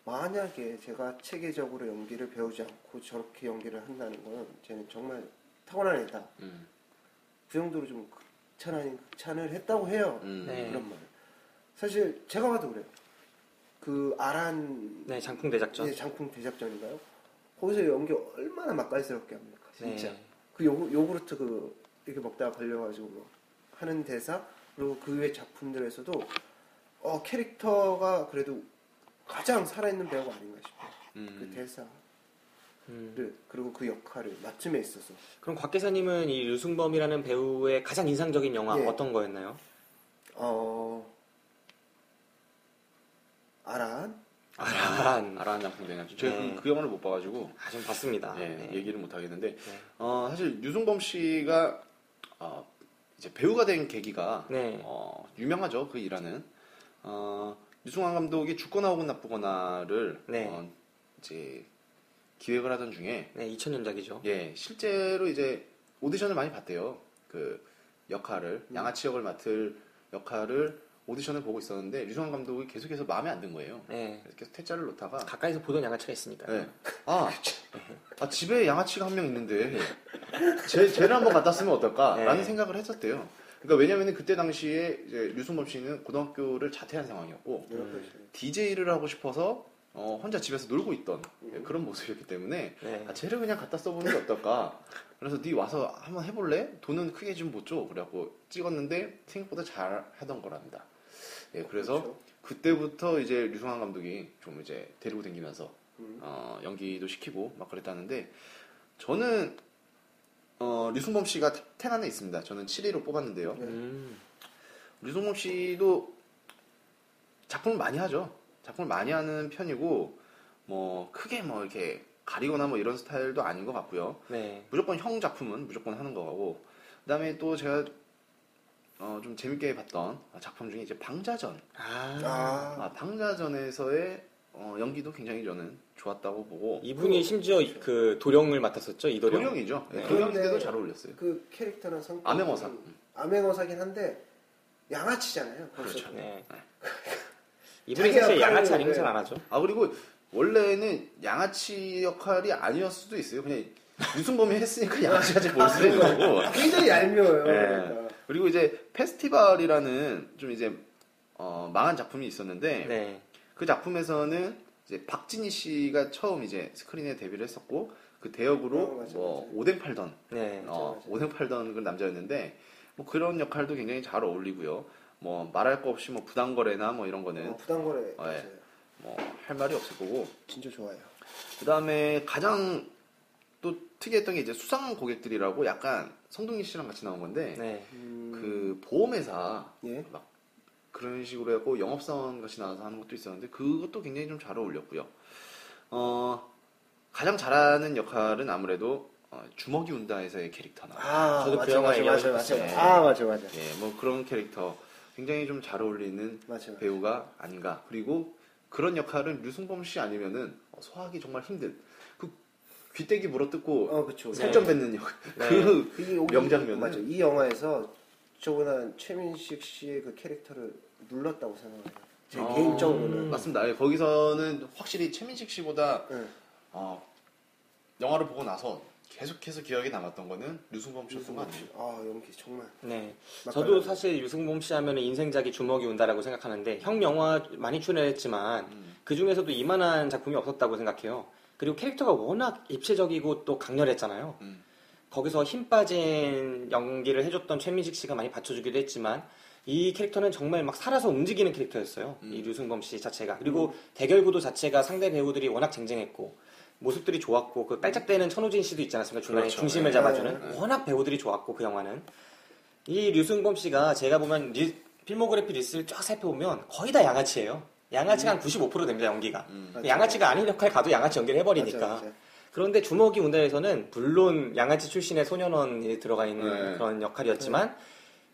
만약에 제가 체계적으로 연기를 배우지 않고 저렇게 연기를 한다는 건 쟤는 정말 타고난 애다. 음, 그 정도로 좀 극찬 아닌 극찬을 했다고 해요. 음. 네. 그런 말. 사실 제가 봐도 그래요. 그 아란 네, 장풍 대작전. 예, 장풍 대작전인가요? 거기서 연기 얼마나 맛깔스럽게 합니까? 진짜. 네. 그 요, 요구르트 그 이렇게 먹다가 걸려가지고 뭐 하는 대사 그리고 그 외 작품들에서도 어 캐릭터가 그래도 가장 살아있는 배우가 아닌가 싶어요. 그 음. 대사를 음. 그리고 그 역할을 맞춤에 있어서 그럼 곽 기사님은 이 유승범이라는 배우의 가장 인상적인 영화 예. 어떤 거였나요? 어 아란 아란. 아라한 장풍 대장주. 제가 네. 그, 그 영화를 못 봐가지고 아, 좀 봤습니다. 예, 네. 얘기를 못 하겠는데 네. 어, 사실 유승범 씨가 어, 이제 배우가 된 계기가 네. 어, 유명하죠 그 일화는 어, 유승환 감독이 죽거나 혹은 나쁘거나를 네. 어, 이제 기획을 하던 중에 네, 2000년작이죠. 예 실제로 이제 오디션을 많이 봤대요 그 역할을 음. 양아치 역을 맡을 역할을 오디션을 보고 있었는데 유승환 감독이 계속해서 마음에 안 든 거예요 네. 그래서 계속 퇴짜를 놓다가 가까이서 보던 양아치가 있으니까. 네. 아, 아, 집에 양아치가 한 명 있는데 쟤, 쟤를 한번 갖다 쓰면 어떨까라는 네. 생각을 했었대요. 그러니까 왜냐면은 그때 당시에 이제 유승범 씨는 고등학교를 자퇴한 상황이었고 이렇게 DJ를 하고 싶어서 어, 혼자 집에서 놀고 있던 예, 그런 모습이었기 때문에 네. 아, 쟤를 그냥 갖다 써보는 게 어떨까. 그래서 네 와서 한번 해볼래? 돈은 크게 좀 못 줘. 그래갖고 찍었는데 생각보다 잘 하던 거랍니다. 예, 그래서 그렇죠. 그때부터 이제 류승환 감독이 좀 이제 데리고 다니면서 음. 어, 연기도 시키고 막 그랬다는데 저는 어, 류승범 씨가 top10 안에 있습니다. 저는 7위로 뽑았는데요. 음. 류승범 씨도 작품을 많이 하죠. 작품을 많이 하는 편이고 뭐 크게 뭐 이렇게 가리거나 뭐 이런 스타일도 아닌 것 같고요. 네. 무조건 형 작품은 무조건 하는 거고 그다음에 또 제가 어, 좀 재밌게 봤던 작품 중에 이제 방자전 아. 아, 아, 방자전에서의 어, 연기도 굉장히 저는 좋았다고 보고 이분이 심지어 그 도령을 맡았었죠 이도령. 도령이죠. 네. 네. 도령인데도 잘 어울렸어요. 그 캐릭터는 성격 암행어사. 암행어사긴 한데 양아치잖아요. 벌써. 그렇죠. 네. 이분이 자기 사실 역할을- 양아치 아니면 네. 잘안 하죠. 아 그리고 원래는 양아치 역할이 아니었을 수도 있어요. 그냥 유승범이 했으니까 양아치같이 보일 수도 있는 거고. 굉장히 얄미워요. 네. 그러니까. 그리고 이제 페스티벌이라는 좀 이제 어, 망한 작품이 있었는데 네. 그 작품에서는 이제 박진희 씨가 처음 이제 스크린에 데뷔를 했었고 그 대역으로 어, 맞아, 뭐 맞아. 오뎅 팔던 네. 어, 맞아. 오뎅 팔던 그 남자였는데 뭐 그런 역할도 굉장히 잘 어울리고요. 뭐 말할 거 없이 뭐 부당거래나 뭐 이런 거는 어, 부당거래 네. 맞아요. 뭐할 말이 없을 거고 진짜 좋아요. 그 다음에 가장 또 특이했던 게 이제 수상 고객들이라고 약간 성동희 씨랑 같이 나온 건데 네. 음, 그 보험회사 예. 막 그런 식으로 해갖고 영업사원 같이 나와서 하는 것도 있었는데 그것도 굉장히 좀 잘 어울렸고요. 어 가장 잘하는 역할은 아무래도 어, 주먹이 운다에서의 캐릭터나 아, 저도 그 맞아, 영화 맞아, 맞아, 맞아. 싶었어요. 아, 맞아, 맞아. 예, 뭐 그런 캐릭터 굉장히 좀 잘 어울리는 맞아. 배우가 아닌가. 그리고 그런 역할은 류승범 씨 아니면은 어, 소화하기 정말 힘든 그 귀때기 물어뜯고 어, 그쵸. 살점 뱉는 역할. 네. 그 명장면은 맞아. 이 영화에서 저보다 최민식 씨의 그 캐릭터를 눌렀다고 생각해요. 제 어, 개인적으로는. 맞습니다. 예, 거기서는 확실히 최민식 씨보다 네. 어, 영화를 보고 나서 계속해서 기억에 남았던 거는 류승범 씨였던 것 같아요. 아, 연기 정말. 네. 저도 사실 유승범 씨 하면 인생작이 주먹이 운다라고 생각하는데 형 영화 많이 출연했지만 음. 그 중에서도 이만한 작품이 없었다고 생각해요. 그리고 캐릭터가 워낙 입체적이고 또 강렬했잖아요. 음. 거기서 힘 빠진 연기를 해줬던 최민식 씨가 많이 받쳐주기도 했지만 이 캐릭터는 정말 막 살아서 움직이는 캐릭터였어요. 음. 이 류승범 씨 자체가. 그리고 대결 구도 자체가 상대 배우들이 워낙 쟁쟁했고 모습들이 좋았고 그 깔짝대는 천호진 씨도 있지 않았습니까? 중간에 그렇죠. 중심을 네. 잡아주는 네. 워낙 배우들이 좋았고 그 영화는 이 류승범 씨가 제가 보면 리- 필모그래피 리스트를 쫙 살펴보면 거의 다 양아치예요. 양아치가 한95% 됩니다 연기가. 음. 맞아. 양아치가 아닌 역할 가도 양아치 연기를 해버리니까. 맞아, 맞아. 그런데 주먹이 운다에서는 물론 양아치 출신의 소년원이 들어가 있는 네. 그런 역할이었지만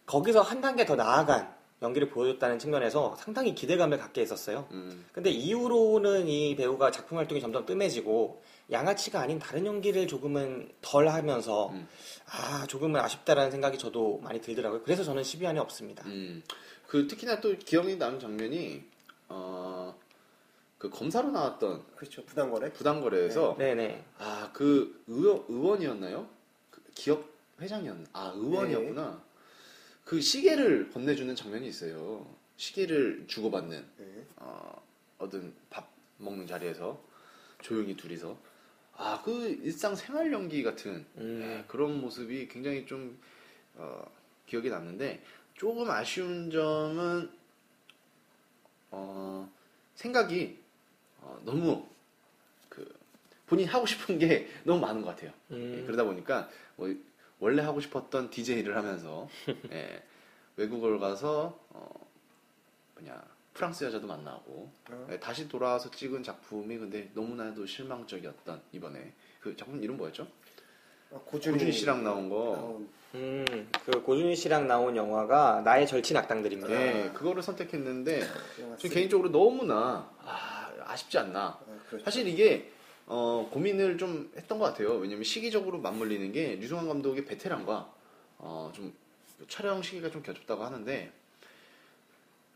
거기서 한 단계 더 나아간 연기를 보여줬다는 측면에서 상당히 기대감을 갖게 했었어요. 음. 근데 이후로는 이 배우가 작품 활동이 점점 뜸해지고 양아치가 아닌 다른 연기를 조금은 덜 하면서 음. 아 조금은 아쉽다라는 생각이 저도 많이 들더라고요. 그래서 저는 12안이 없습니다. 음. 그 특히나 또 기억이 나는 장면이 어, 그 검사로 나왔던 그렇죠. 부당거래. 부당거래에서 네네. 아그 의원, 의원 이었나요? 그 기업 회장이었나? 아 의원이었구나. 그 시계를 건네주는 장면이 있어요. 시계를 주고받는 네. 어, 어떤 밥 먹는 자리에서 조용히 둘이서 아 그 일상 생활 연기 같은 음. 예, 그런 모습이 굉장히 좀 어, 기억에 남는데 조금 아쉬운 점은 어, 생각이 어, 너무 그 본인 하고 싶은 게 너무 많은 것 같아요. 음. 예, 그러다 보니까 뭐 원래 하고 싶었던 DJ를 하면서 예, 외국을 가서 어, 뭐냐 프랑스 여자도 만나고 어. 예, 다시 돌아와서 찍은 작품이 근데 너무나도 실망적이었던 이번에 그 작품 이름 뭐였죠? 아, 고준희, 고준희 씨랑 나온 거. 음, 그 고준희 씨랑 나온 영화가 나의 절친 악당들입니다. 예, 그거를 선택했는데 저 쓰- 개인적으로 너무나 아, 아쉽지 않나. 아, 그렇죠. 사실 이게 어, 고민을 좀 했던 것 같아요. 왜냐면 시기적으로 맞물리는 게 류승환 감독의 베테랑과 어, 좀 촬영 시기가 좀 겹쳤다고 하는데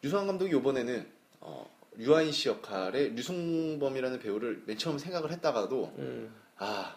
류승환 감독이 이번에는 어, 류아인 씨 역할에 류승범이라는 배우를 맨 처음 생각을 했다가도 음, 아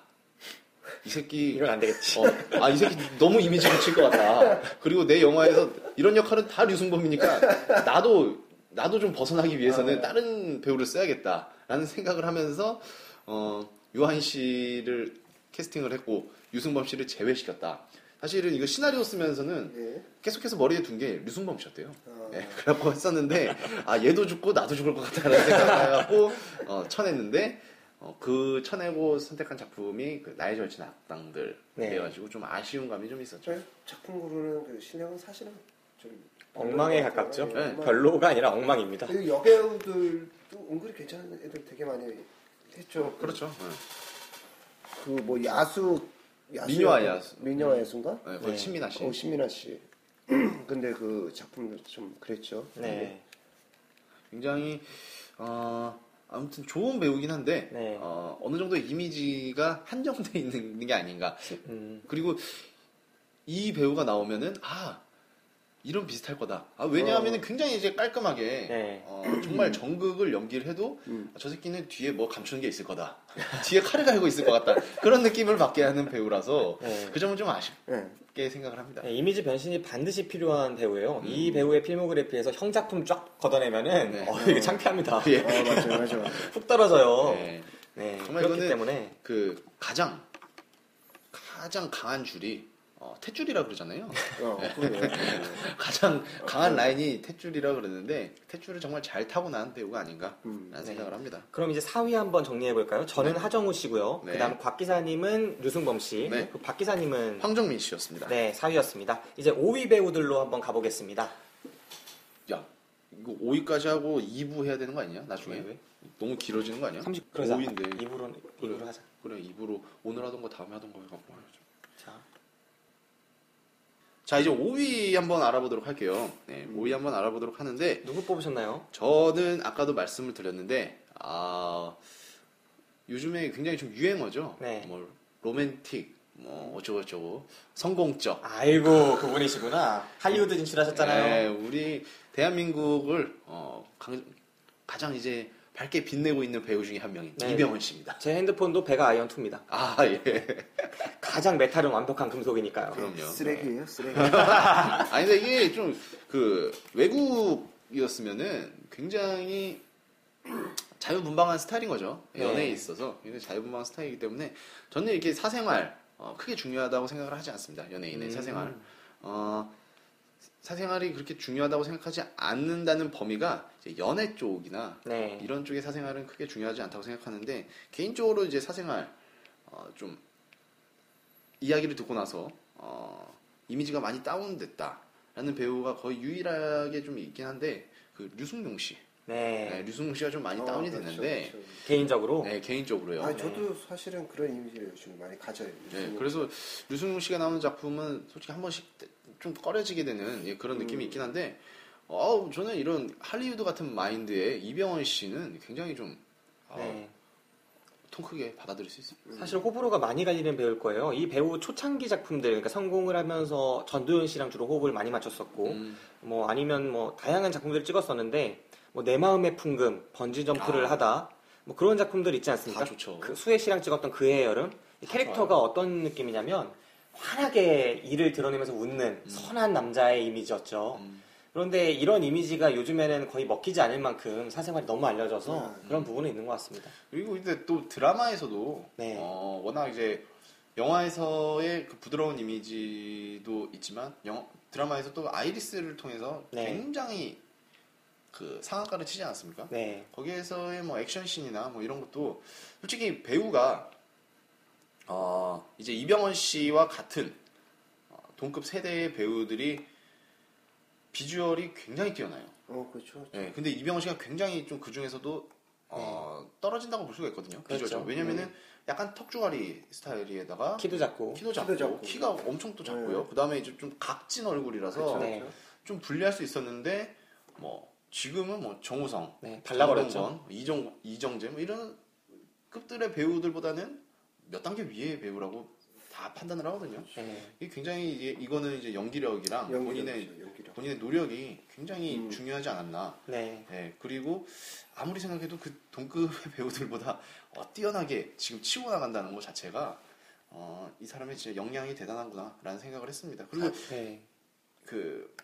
이 새끼 이건 안 되겠지. 어, 아, 이 새끼 너무 이미지 붙일 것 같다. 그리고 내 영화에서 이런 역할은 다 류승범이니까 나도, 나도 좀 벗어나기 위해서는 다른 배우를 써야겠다라는 생각을 하면서, 어, 유한 씨를 캐스팅을 했고, 유승범 씨를 제외시켰다. 사실은 이거 시나리오 쓰면서는 예. 계속해서 머리에 둔 게 류승범 씨였대요. 어. 예, 그래갖고 했었는데, 아, 얘도 죽고 나도 죽을 것 같다는 생각을 해갖고, 어, 쳐냈는데, 어, 그 쳐내고 선택한 작품이 그 나의 절친 악당들. 네. 그래가지고 좀 아쉬운 감이 좀 있었죠. 저 작품 고르는 그 실력은 사실은 좀 엉망에 가깝죠. 네, 엉망. 별로가 아니라 엉망입니다. 그리고 여배우들도 은근히 괜찮은 애들 되게 많이 했죠. 그렇죠. 그 뭐 야수, 야수 역할? 야수. 미녀와 야수인가? 네, 네. 신민아 씨. 어 신민아 씨. 근데 그 작품도 좀 그랬죠. 네. 굉장히 어, 아무튼 좋은 배우긴 한데 네. 어, 어느 정도 이미지가 한정돼 있는 게 아닌가. 음, 그리고 이 배우가 나오면은 아 이런 비슷할 거다. 아, 왜냐하면 굉장히 이제 깔끔하게 네. 어, 정말 정극을 연기를 해도 음. 아, 저 새끼는 뒤에 뭐 감추는 게 있을 거다. 뒤에 칼을 갈고 있을 것 같다. 그런 느낌을 받게 하는 배우라서 네. 그 점은 좀 아쉽게 네. 생각을 합니다. 네, 이미지 변신이 반드시 필요한 배우예요. 음. 이 배우의 필모그래피에서 형 작품 쫙 걷어내면은 네. 어, 이게 창피합니다. 예. 아 맞죠 맞죠. 맞죠. 훅 떨어져요. 네. 네, 정말 그렇기 때문에 그 가장 가장 강한 줄이 어, 탯줄이라 그러잖아요. 어. 가장 강한 라인이 탯줄이라 그러는데 탯줄을 정말 잘 타고 난 배우가 아닌가라는 음. 생각을 합니다. 그럼 이제 4위 한번 정리해 볼까요? 저는 하정우 씨고요. 네. 그다음 곽 기사님은 류승범 씨. 네. 그박 기사님은 황정민 씨였습니다. 네 4위였습니다. 이제 5위 배우들로 한번 가보겠습니다. 야, 이거 5위까지 하고 2부 해야 되는 거 아니냐? 나중에 왜, 왜? 너무 길어지는 거 아니야? 30 그러자. 5위인데 2부로 2부로 하자. 그래 2부로 오늘 하던 거 다음에 하던 거 해갖고 해야죠. 자, 자 이제 5위 한번 알아보도록 할게요. 네, 5위 한번 알아보도록 하는데 누구 뽑으셨나요? 저는 아까도 말씀을 드렸는데 아 요즘에 굉장히 좀 유행어죠. 네. 뭐 로맨틱, 뭐 어쩌고 저쩌고 성공적. 아이고 그분이시구나. 할리우드 진출하셨잖아요. 네, 우리 대한민국을 어, 강- 가장 이제 밝게 빛내고 있는 배우 중에 한 명인 네. 이병헌 씨입니다. 제 핸드폰도 베가 아이언 2입니다. 아 예, 가장 메탈은 완벽한 금속이니까요. 그럼요. 쓰레기예요 쓰레기. 아니 근데 이게 좀 그 외국이었으면은 굉장히 자유분방한 스타일인 거죠. 네. 연애에 있어서 굉장히 자유분방한 스타일이기 때문에 저는 이렇게 사생활 어, 크게 중요하다고 생각을 하지 않습니다. 연예인의 음. 사생활. 어, 사생활이 그렇게 중요하다고 생각하지 않는다는 범위가 이제 연애 쪽이나 네. 이런 쪽의 사생활은 크게 중요하지 않다고 생각하는데 개인적으로 이제 사생활 어, 좀 이야기를 듣고 나서 어, 이미지가 많이 다운됐다라는 배우가 거의 유일하게 좀 있긴 한데 그 류승용 씨, 네. 네, 류승용 씨가 좀 많이 어, 다운이 그렇죠, 됐는데 그렇죠. 개인적으로 네, 개인적으로요. 아니 저도 사실은 그런 이미지를 요즘 많이 가져요. 네, 그래서 류승용 씨가 나오는 작품은 솔직히 한 번씩 좀 꺼려지게 되는 예, 그런 느낌이 있긴 한데, 어 저는 이런 할리우드 같은 마인드의 이병헌 씨는 굉장히 좀 어, 네. 통 크게 받아들일 수 있습니다. 사실 호불호가 많이 갈리는 배우일 거예요. 이 배우 초창기 작품들, 그러니까 성공을 하면서 전도연 씨랑 주로 호흡을 많이 맞췄었고, 음, 뭐 아니면 뭐 다양한 작품들을 찍었었는데, 뭐 내 마음의 풍금, 번지 점프를 아. 하다, 뭐 그런 작품들 있지 않습니까? 다 좋죠. 그 수혜 씨랑 찍었던 그의 여름 캐릭터가 어떤 느낌이냐면 환하게 이를 드러내면서 웃는 선한 남자의 이미지였죠. 음. 그런데 이런 이미지가 요즘에는 거의 먹히지 않을 만큼 사생활이 너무 알려져서 음. 그런 부분은 있는 것 같습니다. 그리고 근데 또 드라마에서도 네. 어, 워낙 이제 영화에서의 그 부드러운 이미지도 있지만 영- 드라마에서 또 아이리스를 통해서 네. 굉장히 그 상한가를 치지 않았습니까? 네. 거기에서의 뭐 액션씬이나 뭐 이런 것도 솔직히 배우가 어, 이제 이병헌 씨와 같은 어, 동급 세대의 배우들이 비주얼이 굉장히 뛰어나요. 어 그렇죠. 예, 근데 이병헌 씨가 굉장히 좀 그 중에서도 어, 떨어진다고 볼 수가 있거든요. 그렇죠. 비주얼. 왜냐면은 약간 턱주가리 스타일에다가 키도 작고. 키도 작고, 키도 작고. 키가 엄청 또 작고요. 네. 그 다음에 이제 좀 각진 얼굴이라서 그렇죠. 네. 좀 불리할 수 있었는데 뭐 지금은 뭐 정우성, 네, 발라버렸죠. 장동건, 이정 이정재 뭐 이런 급들의 배우들보다는 몇 단계 위의 배우라고 다 판단을 하거든요. 네. 이게 굉장히 이제 이거는 이제 연기력이랑 본인의 연기력. 본인의 노력이 굉장히 음. 중요하지 않았나. 네. 네, 그리고 아무리 생각해도 그 동급의 배우들보다 어, 뛰어나게 지금 치고 나간다는 것 자체가 어, 이 사람의 진짜 역량이 대단하구나라는 생각을 했습니다. 그리고 네. 그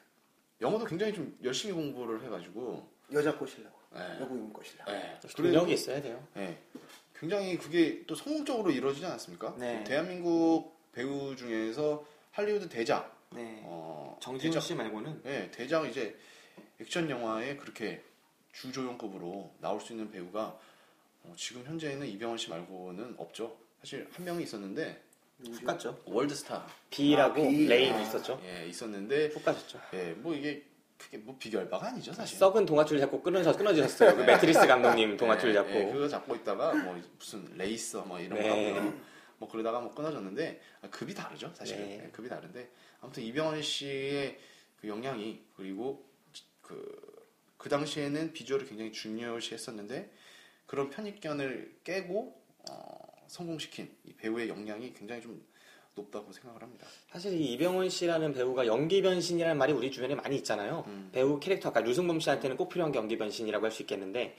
영어도 굉장히 좀 열심히 공부를 해가지고 여자 꼬시려고. 네. 외국인 꼬시려고. 네, 능력이 있어야 돼요. 네, 굉장히 그게 또 성공적으로 이루어지지 않았습니까? 네. 대한민국 배우 중에서 할리우드 대작, 네. 어, 정진우 씨 말고는 네, 대작 이제 액션 영화에 그렇게 주조연급으로 나올 수 있는 배우가 어, 지금 현재는 이병헌 씨 말고는 없죠. 사실 한 명이 있었는데 훅 갔죠. 월드스타 비라고 아, 비. Rain 아. 있었죠. 예 있었는데 훅 가셨죠. 예, 뭐 이게 크게 뭐 비할 바가 아니죠 사실. 썩은 동아줄 잡고 끊어져 끊어지셨어요. 그 매트릭스 감독님 동아줄 예, 잡고. 예, 그거 잡고 있다가 뭐 무슨 레이서 뭐 이런 네. 거 하고 뭐 그러다가 뭐 끊어졌는데 아, 급이 다르죠 사실 네. 은 급이 다른데 아무튼 이병헌 씨의 그 역량이 그리고 그, 그 당시에는 비주얼을 굉장히 중요시했었는데 그런 편입견을 깨고 어, 성공시킨 이 배우의 역량이 굉장히 좀 높다고 생각을 합니다. 사실 이 이병헌 씨라는 배우가 연기 변신이라는 말이 우리 주변에 많이 있잖아요. 음. 배우 캐릭터 아까 류승범 씨한테는 꼭 필요한 게 연기 변신이라고 할 수 있겠는데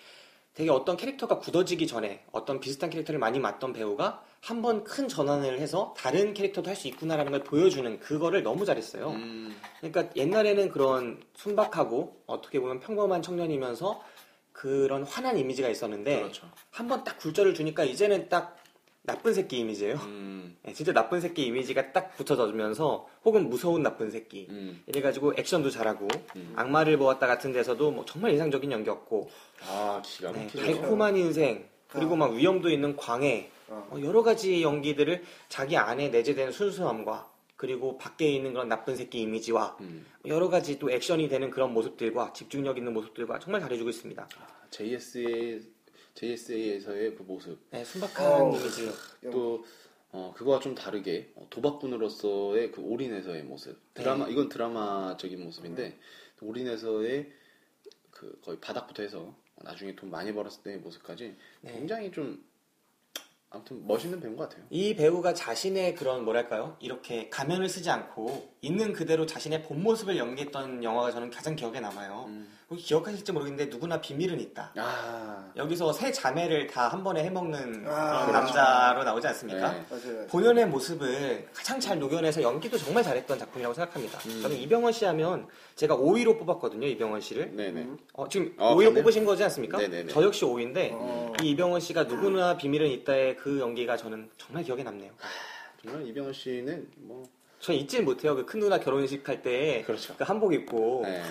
되게 어떤 캐릭터가 굳어지기 전에 어떤 비슷한 캐릭터를 많이 맡던 배우가 한 번 큰 전환을 해서 다른 캐릭터도 할 수 있구나라는 걸 보여주는 그거를 너무 잘했어요. 음, 그러니까 옛날에는 그런 순박하고 어떻게 보면 평범한 청년이면서 그런 환한 이미지가 있었는데 그렇죠. 한번 딱 굴절을 주니까 이제는 딱 나쁜 새끼 이미지예요. 음, 네, 진짜 나쁜 새끼 이미지가 딱 붙여져면서 혹은 무서운 나쁜 새끼 음, 이래가지고 액션도 잘하고 음. 악마를 보았다 같은 데서도 뭐 정말 인상적인 연기였고 아 기가 네, 막히죠. 달콤한 인생 그리고 막 위험도 있는 광해 어. 어, 여러 가지 연기들을 자기 안에 내재된 순수함과 그리고 밖에 있는 그런 나쁜 새끼 이미지와 음, 여러 가지 또 액션이 되는 그런 모습들과 집중력 있는 모습들과 정말 잘해주고 있습니다. JSA JSA에서의 그 모습 네, 순박한 이미지. 또 어, 그거와 좀 다르게 어, 도박꾼으로서의 그 올인에서의 모습 드라마 이건 드라마적인 모습인데 올인에서의 그 거의 바닥부터 해서 나중에 돈 많이 벌었을 때의 모습까지 네. 굉장히 좀 아무튼 멋있는 배우인 것 같아요. 이 배우가 자신의 그런 뭐랄까요 이렇게 가면을 쓰지 않고 있는 그대로 자신의 본 모습을 연기했던 영화가 저는 가장 기억에 남아요. 음. 혹시 기억하실지 모르겠는데 누구나 비밀은 있다. 아, 여기서 세 자매를 다 한 번에 해먹는 아, 그런 그렇죠. 남자로 나오지 않습니까? 네. 맞아요. 본연의 모습을 가장 잘 녹여내서 연기도 정말 잘했던 작품이라고 생각합니다. 음. 저는 이병헌 씨 하면 제가 5위로 뽑았거든요, 이병헌 씨를. 네네. 음. 어, 지금 어, 5위로 그러네요. 뽑으신 거지 않습니까? 네네네. 저 역시 5위인데 어. 이 이병헌 씨가 누구나 비밀은 있다의 그 연기가 저는 정말 기억에 남네요. 정말 이병헌 씨는 뭐저 잊질 못해요. 그 큰 누나 결혼식 할 때그 그렇죠. 한복 입고 네.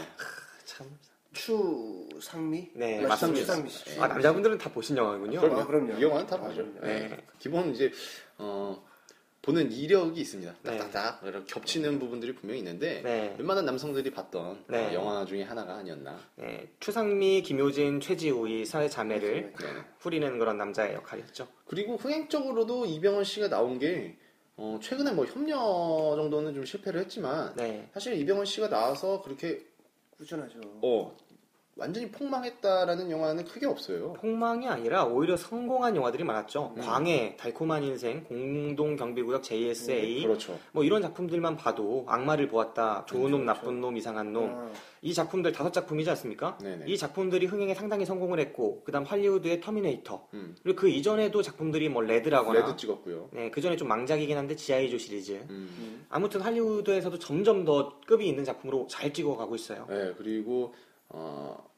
참. 추상미? 네? 맞습니다. 추상미 씨. 아, 남자분들은 다 보신 영화군요. 그럼요. 아, 그럼요. 이 영화는 다. 그럼요. 네. 네. 기본 이제 어, 보는 이력이 있습니다. 네. 딱딱딱 이렇게 겹치는 부분들이 분명히 있는데 네. 웬만한 남성들이 봤던 네. 어, 영화 중에 하나가 아니었나. 네, 추상미, 김효진, 최지우 이 사회 자매를 네. 후리는 그런 남자의 역할이었죠. 그리고 흥행적으로도 이병헌 씨가 나온 게 어, 최근에 뭐 협녀 정도는 좀 실패를 했지만 네. 사실 이병헌 씨가 나와서 그렇게 꾸준하죠. 어, 완전히 폭망했다라는 영화는 크게 없어요. 폭망이 아니라 오히려 성공한 영화들이 많았죠. 음. 광해, 달콤한 인생, 공동경비구역 JSA 그렇죠. 뭐 이런 작품들만 봐도 악마를 보았다, 좋은 놈, 그렇죠. 나쁜 놈, 이상한 놈. 아, 이 작품들 다섯 작품이지 않습니까? 네네. 이 작품들이 흥행에 상당히 성공을 했고, 그 다음 할리우드의 터미네이터, 음. 그리고 그 이전에도 작품들이 뭐 레드라거나, 레드 찍었고요. 네, 그 전에 좀 망작이긴 한데 지아이조 시리즈. 음. 음. 아무튼 할리우드에서도 점점 더 급이 있는 작품으로 잘 찍어가고 있어요. 네, 그리고 어,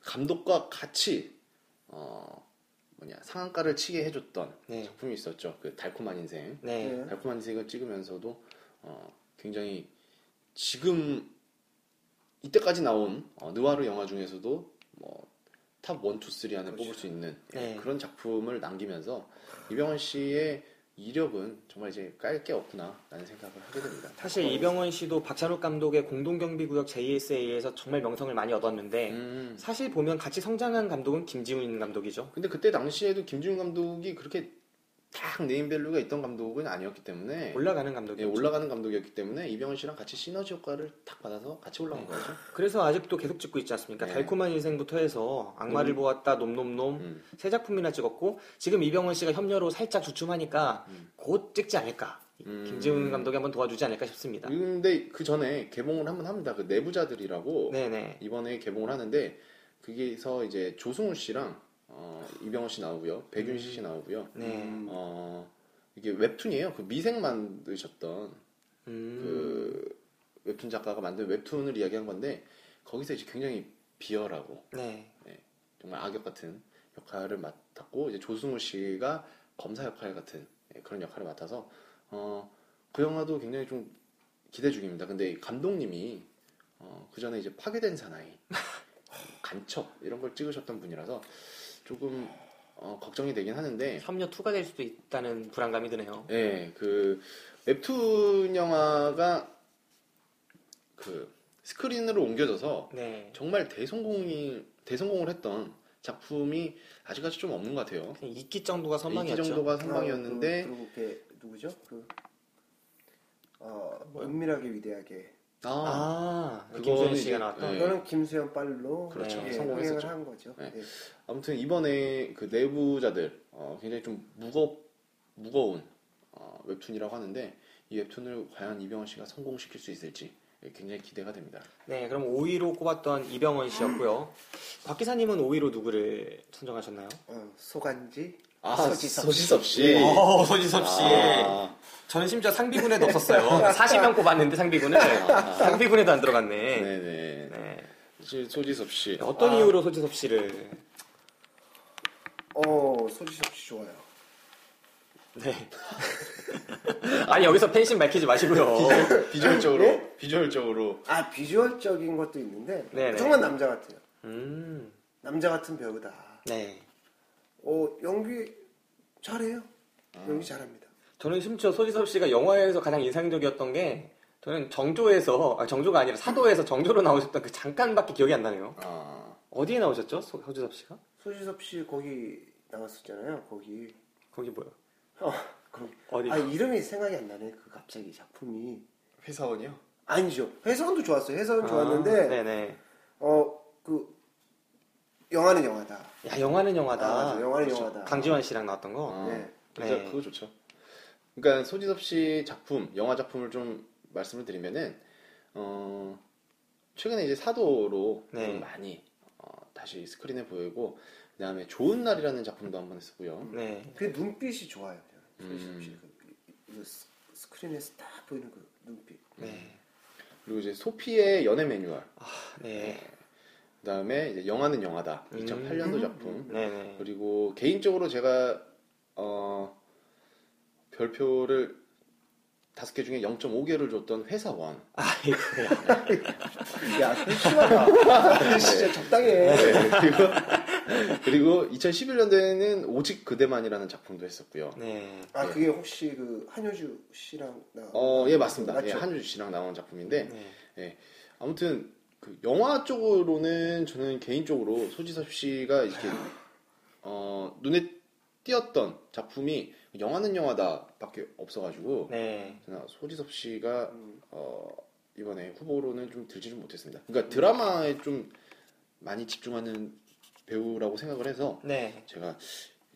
감독과 같이 어, 뭐냐 상한가를 치게 해줬던 네. 작품이 있었죠. 그 달콤한 인생. 네. 네. 달콤한 인생을 찍으면서도 어, 굉장히 지금 이때까지 나온 어, 느와르 영화 중에서도 뭐탑 1, 2, 3 안에 뽑을 수 있는 예, 네. 그런 작품을 남기면서 이병헌 씨의 이력은 정말 이제 깔 게 없구나 라는 생각을 하게 됩니다. 사실 이병헌 씨도 박찬욱 감독의 공동경비구역 JSA에서 정말 명성을 많이 얻었는데 음. 사실 보면 같이 성장한 감독은 김지운 감독이죠. 근데 그때 당시에도 김지훈 감독이 그렇게 딱 네임밸류가 있던 감독은 아니었기 때문에 올라가는 예, 감독이죠. 올라가는 감독이었기 때문에 이병헌 씨랑 같이 시너지 효과를 딱 받아서 같이 올라간 네. 거죠. 그래서 아직도 계속 찍고 있지 않습니까? 네. 달콤한 인생부터 해서 악마를 음. 보았다, 놈놈놈 음. 세 작품이나 찍었고 지금 이병헌 씨가 협녀로 살짝 주춤하니까 음. 곧 찍지 않을까. 음. 김지훈 감독이 한번 도와주지 않을까 싶습니다. 근데 그 전에 개봉을 한번 합니다. 그 내부자들이라고 네네. 이번에 개봉을 하는데 거기서 이제 조승우 씨랑 어, 이병헌 씨 나오고요, 백윤시 씨 나오고요. 네. 음. 어, 이게 웹툰이에요. 그 미생 만드셨던 음. 그 웹툰 작가가 만든 웹툰을 이야기한 건데 거기서 이제 굉장히 비열하고 네. 정말 악역 같은 역할을 맡았고 이제 조승우 씨가 검사 역할 같은 예, 그런 역할을 맡아서 어, 그 영화도 굉장히 좀 기대 중입니다. 근데 이 감독님이 어, 그 전에 이제 파괴된 사나이, 간첩 이런 걸 찍으셨던 분이라서 조금 어, 걱정이 되긴 하는데 협녀 2가 될 수도 있다는 불안감이 드네요. 예, 그 웹툰 영화가 그 스크린으로 옮겨져서 네. 정말 대성공이 대성공을 했던 작품이 아직까지 좀 없는 것 같아요. 그냥 이끼 정도가 이 선방이었죠. 정도가 아, 선방이었는데 그, 그리고 걔 누구죠? 그 어, 은밀하게 위대하게 아, 그거는 김수현 이제- 씨가 나왔던. 네. 이거는 김수현 빨로 그렇죠. 예, 성공했었죠. 흥행을 한 거죠. 네. 예. 아무튼 이번에 그 내부자들 어, 굉장히 좀 무거 무거운 어, 웹툰이라고 하는데 이 웹툰을 과연 이병헌 씨가 성공시킬 수 있을지 예, 굉장히 기대가 됩니다. 네, 그럼 5위로 꼽았던 이병헌 씨였고요. 박 기사님은 5위로 누구를 선정하셨나요? 어, 소간지 아 소지섭 소지섭 씨. 어, 소지섭 씨. 아, 저는 심지어 상비군에도 없었어요. 40명 꼽았는데 상비군을. 상비군에도 안 들어갔네. 네네. 네. 시- 소지섭 씨. 어떤 아, 이유로 소지섭 씨를? 어 소지섭 씨 좋아요. 네. 아니 여기서 팬심 밝히지 마시고요. 비주얼 적으로 네? 비주얼적으로 아 비주얼적인 것도 있는데 네네. 정말 남자 같아요. 음, 남자 같은 배우다. 네. 어 연기 잘해요. 연기 잘합니다. 저는 심지어 소지섭 씨가 영화에서 가장 인상적이었던 게 저는 정조에서 아, 정조가 아니라 사도에서 정조로 나오셨던 그 잠깐밖에 기억이 안 나네요. 아, 어디에 나오셨죠? 소, 소지섭 씨가? 소지섭 씨 거기 나왔었잖아요. 거기 거기 뭐요? 어, 거기 어디? 아 이름이 생각이 안 나네. 그 갑자기 작품이 회사원이요? 아니죠. 해서원도 좋았어요. 해서원 아, 좋았는데 네네. 어그 영화는 영화다. 야 영화는 영화다. 아, 맞아. 영화는 그렇죠. 영화다. 강지환 씨랑 나왔던 거. 아, 네. 네. 그거 좋죠. 그러니까 소지섭 씨 작품, 영화 작품을 좀 말씀을 드리면은 어, 최근에 이제 사도로 네. 좀 많이 어, 다시 스크린에 보이고 그다음에 좋은 날이라는 작품도 한번 했었고요. 네. 그 눈빛이 좋아요. 저는. 음. 소지섭 씨 그, 그 스- 스크린에서 딱 보이는 그 눈빛. 네. 그리고 이제 소피의 연애 매뉴얼. 아, 네. 그다음에 이제 영화는 영화다. 음. 2008년도 작품. 네네. 그리고 개인적으로 제가 어, 별표를 다섯 개 중에 0.5개를 줬던 회사원. 아이고야. 야, 그 심하다. 진짜 적당해. 네, 그리고 그리고 2011년도에는 오직 그대만이라는 작품도 했었고요. 네. 아, 그게 혹시 그 한효주 씨랑 나. 어, 예 맞습니다. 맞죠? 예, 한주 씨랑 나온 작품인데 네. 아무튼 그 영화 쪽으로는 저는 개인적으로 소지섭 씨가 이렇게 어, 눈에 띄었던 작품이 영화는 영화다밖에 없어가지고 네. 저는 소지섭 씨가 음. 어, 이번에 후보로는 좀 들지를 못했습니다. 그러니까 드라마에 좀 많이 집중하는 배우라고 생각을 해서 네. 제가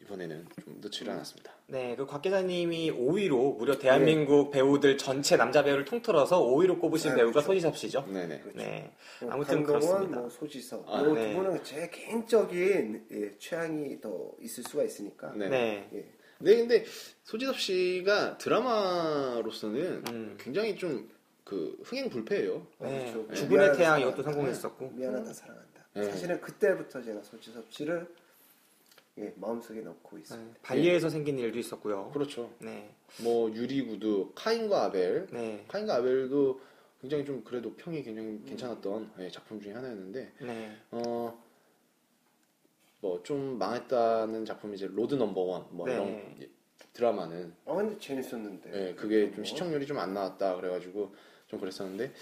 이번에는 좀 넣지를 않았습니다. 네, 그 곽기사님이 5위로 무려 대한민국 배우들 전체 남자 배우를 통틀어서 5위로 꼽으신 네, 배우가 그렇죠. 소지섭 씨죠. 네네. 그렇죠. 네. 뭐 아무튼 그렇습니다. 뭐 소지섭. 아, 뭐 네. 두 분은 제 개인적인 예, 취향이 더 있을 수가 있으니까. 네. 네. 예. 네, 근데 소지섭 씨가 드라마로서는 음. 굉장히 좀 그 흥행 불패예요. 네. 그렇죠. 주군의 태양. 이것도 성공했었고. 미안하다 사랑한다. 네. 사실은 그때부터 제가 소지섭 씨를 예, 마음속에 넣고 있어요. 네. 발리에서 생긴 일도 있었고요. 그렇죠. 네. 뭐 유리구두, 카인과 아벨, 네. 카인과 아벨도 굉장히 좀 그래도 평이 굉장히 괜찮았던 예, 작품 중에 하나였는데 네. 어. 뭐 좀 망했다는 작품이 이제 로드 넘버 원, 뭐 네. 이런 드라마는 아 근데 재밌었는데. 예, 그게 좀 뭐. 시청률이 좀 안 나왔다 그래가지고 좀 그랬었는데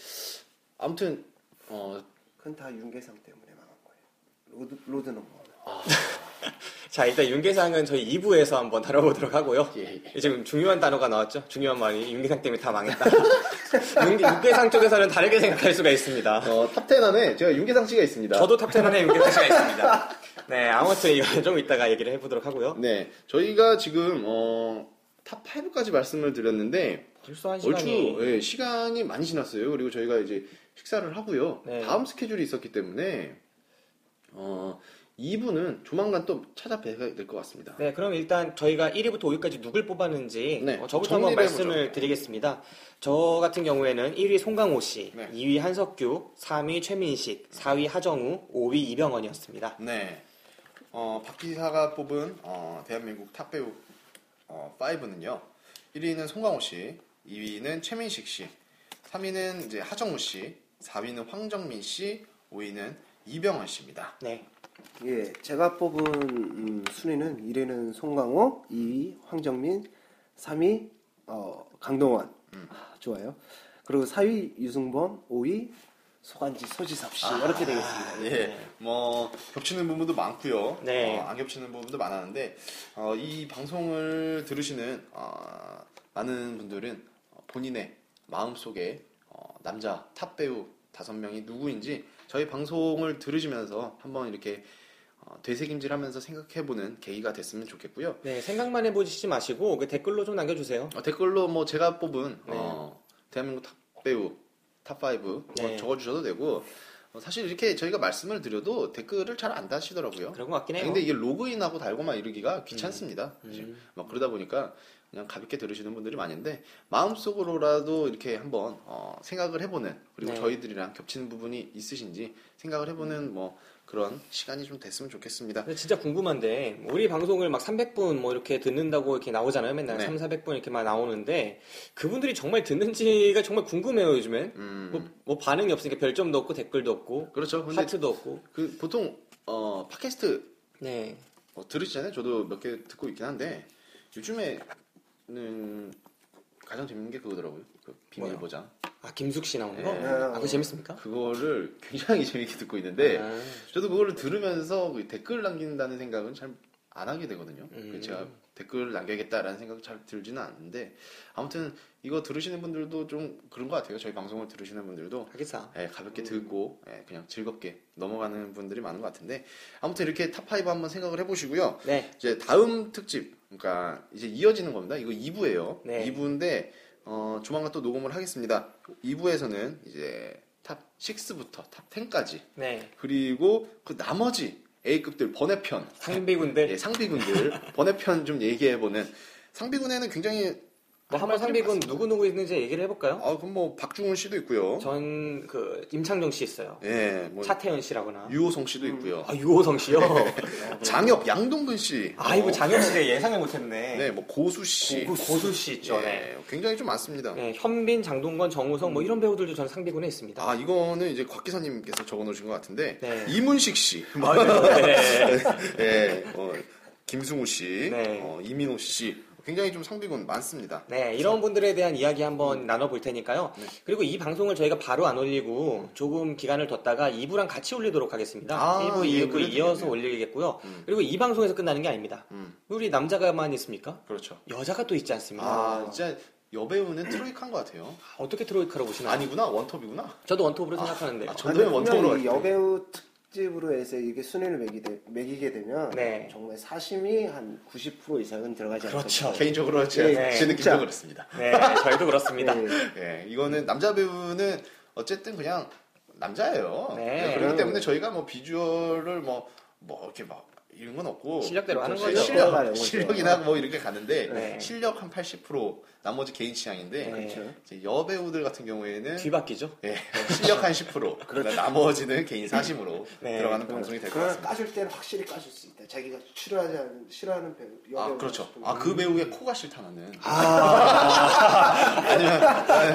아무튼 어 그건 다 윤계상 때문에 망한 거예요. 로드 로드 넘버. 자, 일단 윤계상은 저희 2부에서 한번 다뤄보도록 하고요. 예, 예. 지금 중요한 단어가 나왔죠? 중요한 말이 윤계상 때문에 다 망했다. 윤, 윤계상 쪽에서는 다르게 생각할 수가 있습니다. 어, 탑10 안에 제가 윤계상 씨가 있습니다. 저도 탑10 안에 윤계상 씨가 있습니다. 네, 아무튼 이거 좀 이따가 얘기를 해보도록 하고요. 네, 저희가 지금 어, 탑 5까지 말씀을 드렸는데 벌써 한 얼추 시간이 예, 시간이 많이 지났어요. 그리고 저희가 이제 식사를 하고요. 네. 다음 스케줄이 있었기 때문에 어, 2부는 조만간 또 찾아뵈야 될 것 같습니다. 네, 그럼 일단 저희가 1위부터 5위까지 누굴 뽑았는지 네, 어, 저부터 한번 정리를 해보죠. 말씀을 드리겠습니다. 저 같은 경우에는 1위 송강호 씨, 네. 2위 한석규, 3위 최민식, 4위 하정우, 5위 이병헌이었습니다. 네. 어, 박 기사가 뽑은 어, 대한민국 탑 배우 어, 5는요. 1위는 송강호 씨, 2위는 최민식 씨, 3위는 이제 하정우 씨, 4위는 황정민 씨, 5위는 이병헌 씨입니다. 네, 예, 제가 뽑은 음, 순위는 1위는 송강호, 2위 황정민, 3위 어, 강동원. 아, 좋아요. 그리고 4위 류승범, 5위 소간지 소지섭 씨 이렇게 되겠습니다. 예, 뭐 겹치는 부분도 많고요. 네. 어, 안 겹치는 부분도 많았는데 어, 이 방송을 들으시는 어, 많은 분들은 본인의 마음 속에 어, 남자 탑 배우 다섯 명이 누구인지 저희 방송을 들으시면서 한번 이렇게 어, 되새김질하면서 생각해보는 계기가 됐으면 좋겠고요. 네, 생각만 해보시지 마시고 그 댓글로 좀 남겨주세요. 어, 댓글로 뭐 제가 뽑은 네. 어, 대한민국 탑 배우 탑5 뭐 네. 적어주셔도 되고 어, 사실 이렇게 저희가 말씀을 드려도 댓글을 잘 안 다시더라고요. 그런 것 같긴 해요. 근데 이게 로그인하고 달고만 이러기가 귀찮습니다. 음. 사실. 막 그러다 보니까 그냥 가볍게 들으시는 분들이 많은데 마음속으로라도 이렇게 한번 어, 생각을 해보는 그리고 네. 저희들이랑 겹치는 부분이 있으신지 생각을 해보는 뭐 그런 시간이 좀 됐으면 좋겠습니다. 진짜 궁금한데 우리 방송을 막 300분 뭐 이렇게 듣는다고 이렇게 나오잖아요. 맨날 네. 3, 400분 이렇게 막 나오는데 그분들이 정말 듣는지가 정말 궁금해요 요즘엔. 음, 뭐, 뭐 반응이 없으니까 별점도 없고 댓글도 없고 그렇죠. 근데 하트도 없고. 그 보통 어, 팟캐스트 네. 어, 들으시잖아요. 저도 몇 개 듣고 있긴 한데 요즘에 는 가장 재밌는 게 그거더라고요. 그 비밀 뭐요? 보장. 아 김숙 씨 나오는 거? 네. 아 그거 재밌습니까? 그거를 굉장히 재밌게 듣고 있는데 아, 저도 그거를 들으면서 그 댓글 남긴다는 생각은 잘 안 하게 되거든요. 음. 그 제가 댓글 남겨야겠다라는 생각이 잘 들지는 않는데 아무튼 이거 들으시는 분들도 좀 그런 것 같아요. 저희 방송을 들으시는 분들도. 예, 가볍게 듣고 예, 그냥 즐겁게 넘어가는 분들이 많은 것 같은데 아무튼 이렇게 탑5 한번 생각을 해보시고요. 네. 이제 다음 특집 그러니까 이제 이어지는 겁니다. 이거 2부예요. 네. 2부인데 어, 조만간 또 녹음을 하겠습니다. 2부에서는 이제 탑 6부터 탑 10까지 네. 그리고 그 나머지 A급들 번외편. 상비군들. 예, 상비군들. 번외편 좀 얘기해보는. 상비군에는 굉장히 뭐 한번 상비군 누구 누구 있는지 얘기를 해볼까요? 아 그럼 뭐 박중훈 씨도 있고요. 전 그 임창정 씨 있어요. 예, 뭐 차태현 씨라거나. 유오성 씨도 있고요. 아 유오성 씨요. 장혁 양동근 씨. 아 이거 어, 장혁 씨가 예상을 못했네. 네, 뭐 고수 씨. 고, 고수 씨 있죠. 예, 네. 굉장히 좀 많습니다. 네, 현빈, 장동건, 정우성 뭐 이런 배우들도 저는 상비군에 있습니다. 아 이거는 이제 곽 기사님께서 적어놓으신 것 같은데 네. 이문식 씨, 아, 네. 예, 어, 김승우 씨, 네. 어, 이민호 씨, 굉장히 좀 상비군 많습니다. 네, 이런 분들에 대한 이야기 한번 나눠볼 테니까요. 그리고 이 방송을 저희가 바로 안 올리고 조금 기간을 뒀다가 2부랑 같이 올리도록 하겠습니다. 아, 1부, 예, 2부 그래도 이어서 되겠네요. 올리겠고요. 음. 그리고 이 방송에서 끝나는 게 아닙니다. 음, 우리 남자가만 있습니까? 그렇죠. 여자가 또 있지 않습니까? 아 진짜 여배우는 트로이카인 것 같아요. 어떻게 트로이카로 보시나요? 아니구나 원톱이구나. 저도 원톱으로 생각하는데. 아, 요 저- 전도연 원톱으로 분명히 이 갈게요. 여배우 특 집으로 해서 이게 순위를 매기되, 매기 게 되면 네. 정말 사심이 한 90% 이상은 들어가지 않을까 그렇죠. 싶어요. 개인적으로 제, 네, 제 느낌도. 그렇습니다. 네, 저희도 그렇습니다. 예. 예, 이거는 남자 배우는 어쨌든 그냥 남자예요. 네. 예, 그렇기 때문에 저희가 뭐 비주얼을 뭐, 뭐 이렇게 막 이런 건 없고 실력대로 하는. 거죠. 실력. 실력이나 뭐 이렇게 가는데 네. 실력 한 80% 나머지 개인 취향인데 네. 그렇죠. 이제 여배우들 같은 경우에는 뒤바뀌죠? 예, 실력 한 10%, 그러니까 나머지는 개인 사심으로 네. 들어가는 방송이 될것 그러나 같습니다. 까줄 때는 확실히 까줄 수 있다. 자기가 싫어하지 않는, 싫어하는 배우, 아 여배우 그렇죠. 아 거. 그 배우의 코가 싫다는.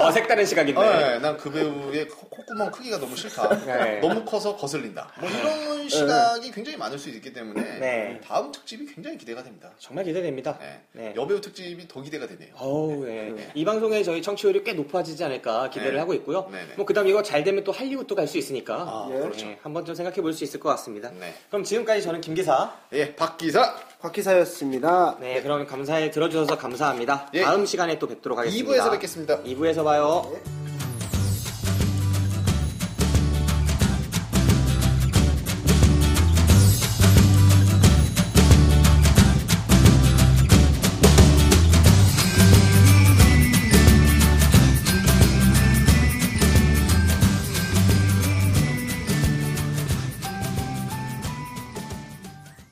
어, 색다른 시각인데. 네, 난그 배우의 코- 콧구멍 크기가 너무 싫다. 네. 너무 커서 거슬린다. 뭐 이런 시각이 굉장히 많을 수 있기 때문에 네. 다음 특집이 굉장히 기대가 됩니다. 정말 기대됩니다. 네. 네. 여배우 특집이 더 기대가 되네요. 어우, 네. 이 방송에 저희 청취율이 꽤 높아지지 않을까 기대를 네. 하고 있고요. 네네. 뭐 그다음 이거 잘 되면 또 할리우드도 갈 수 있으니까 아, 예. 그렇죠. 네, 한번 좀 생각해 볼 수 있을 것 같습니다. 네. 그럼 지금까지 저는 김 기사. 예, 박 기사 곽 기사였습니다. 네, 그럼 감사해 들어주셔서 감사합니다. 예. 다음 시간에 또 뵙도록 하겠습니다. 2부에서 뵙겠습니다. 2부에서 봐요. 네.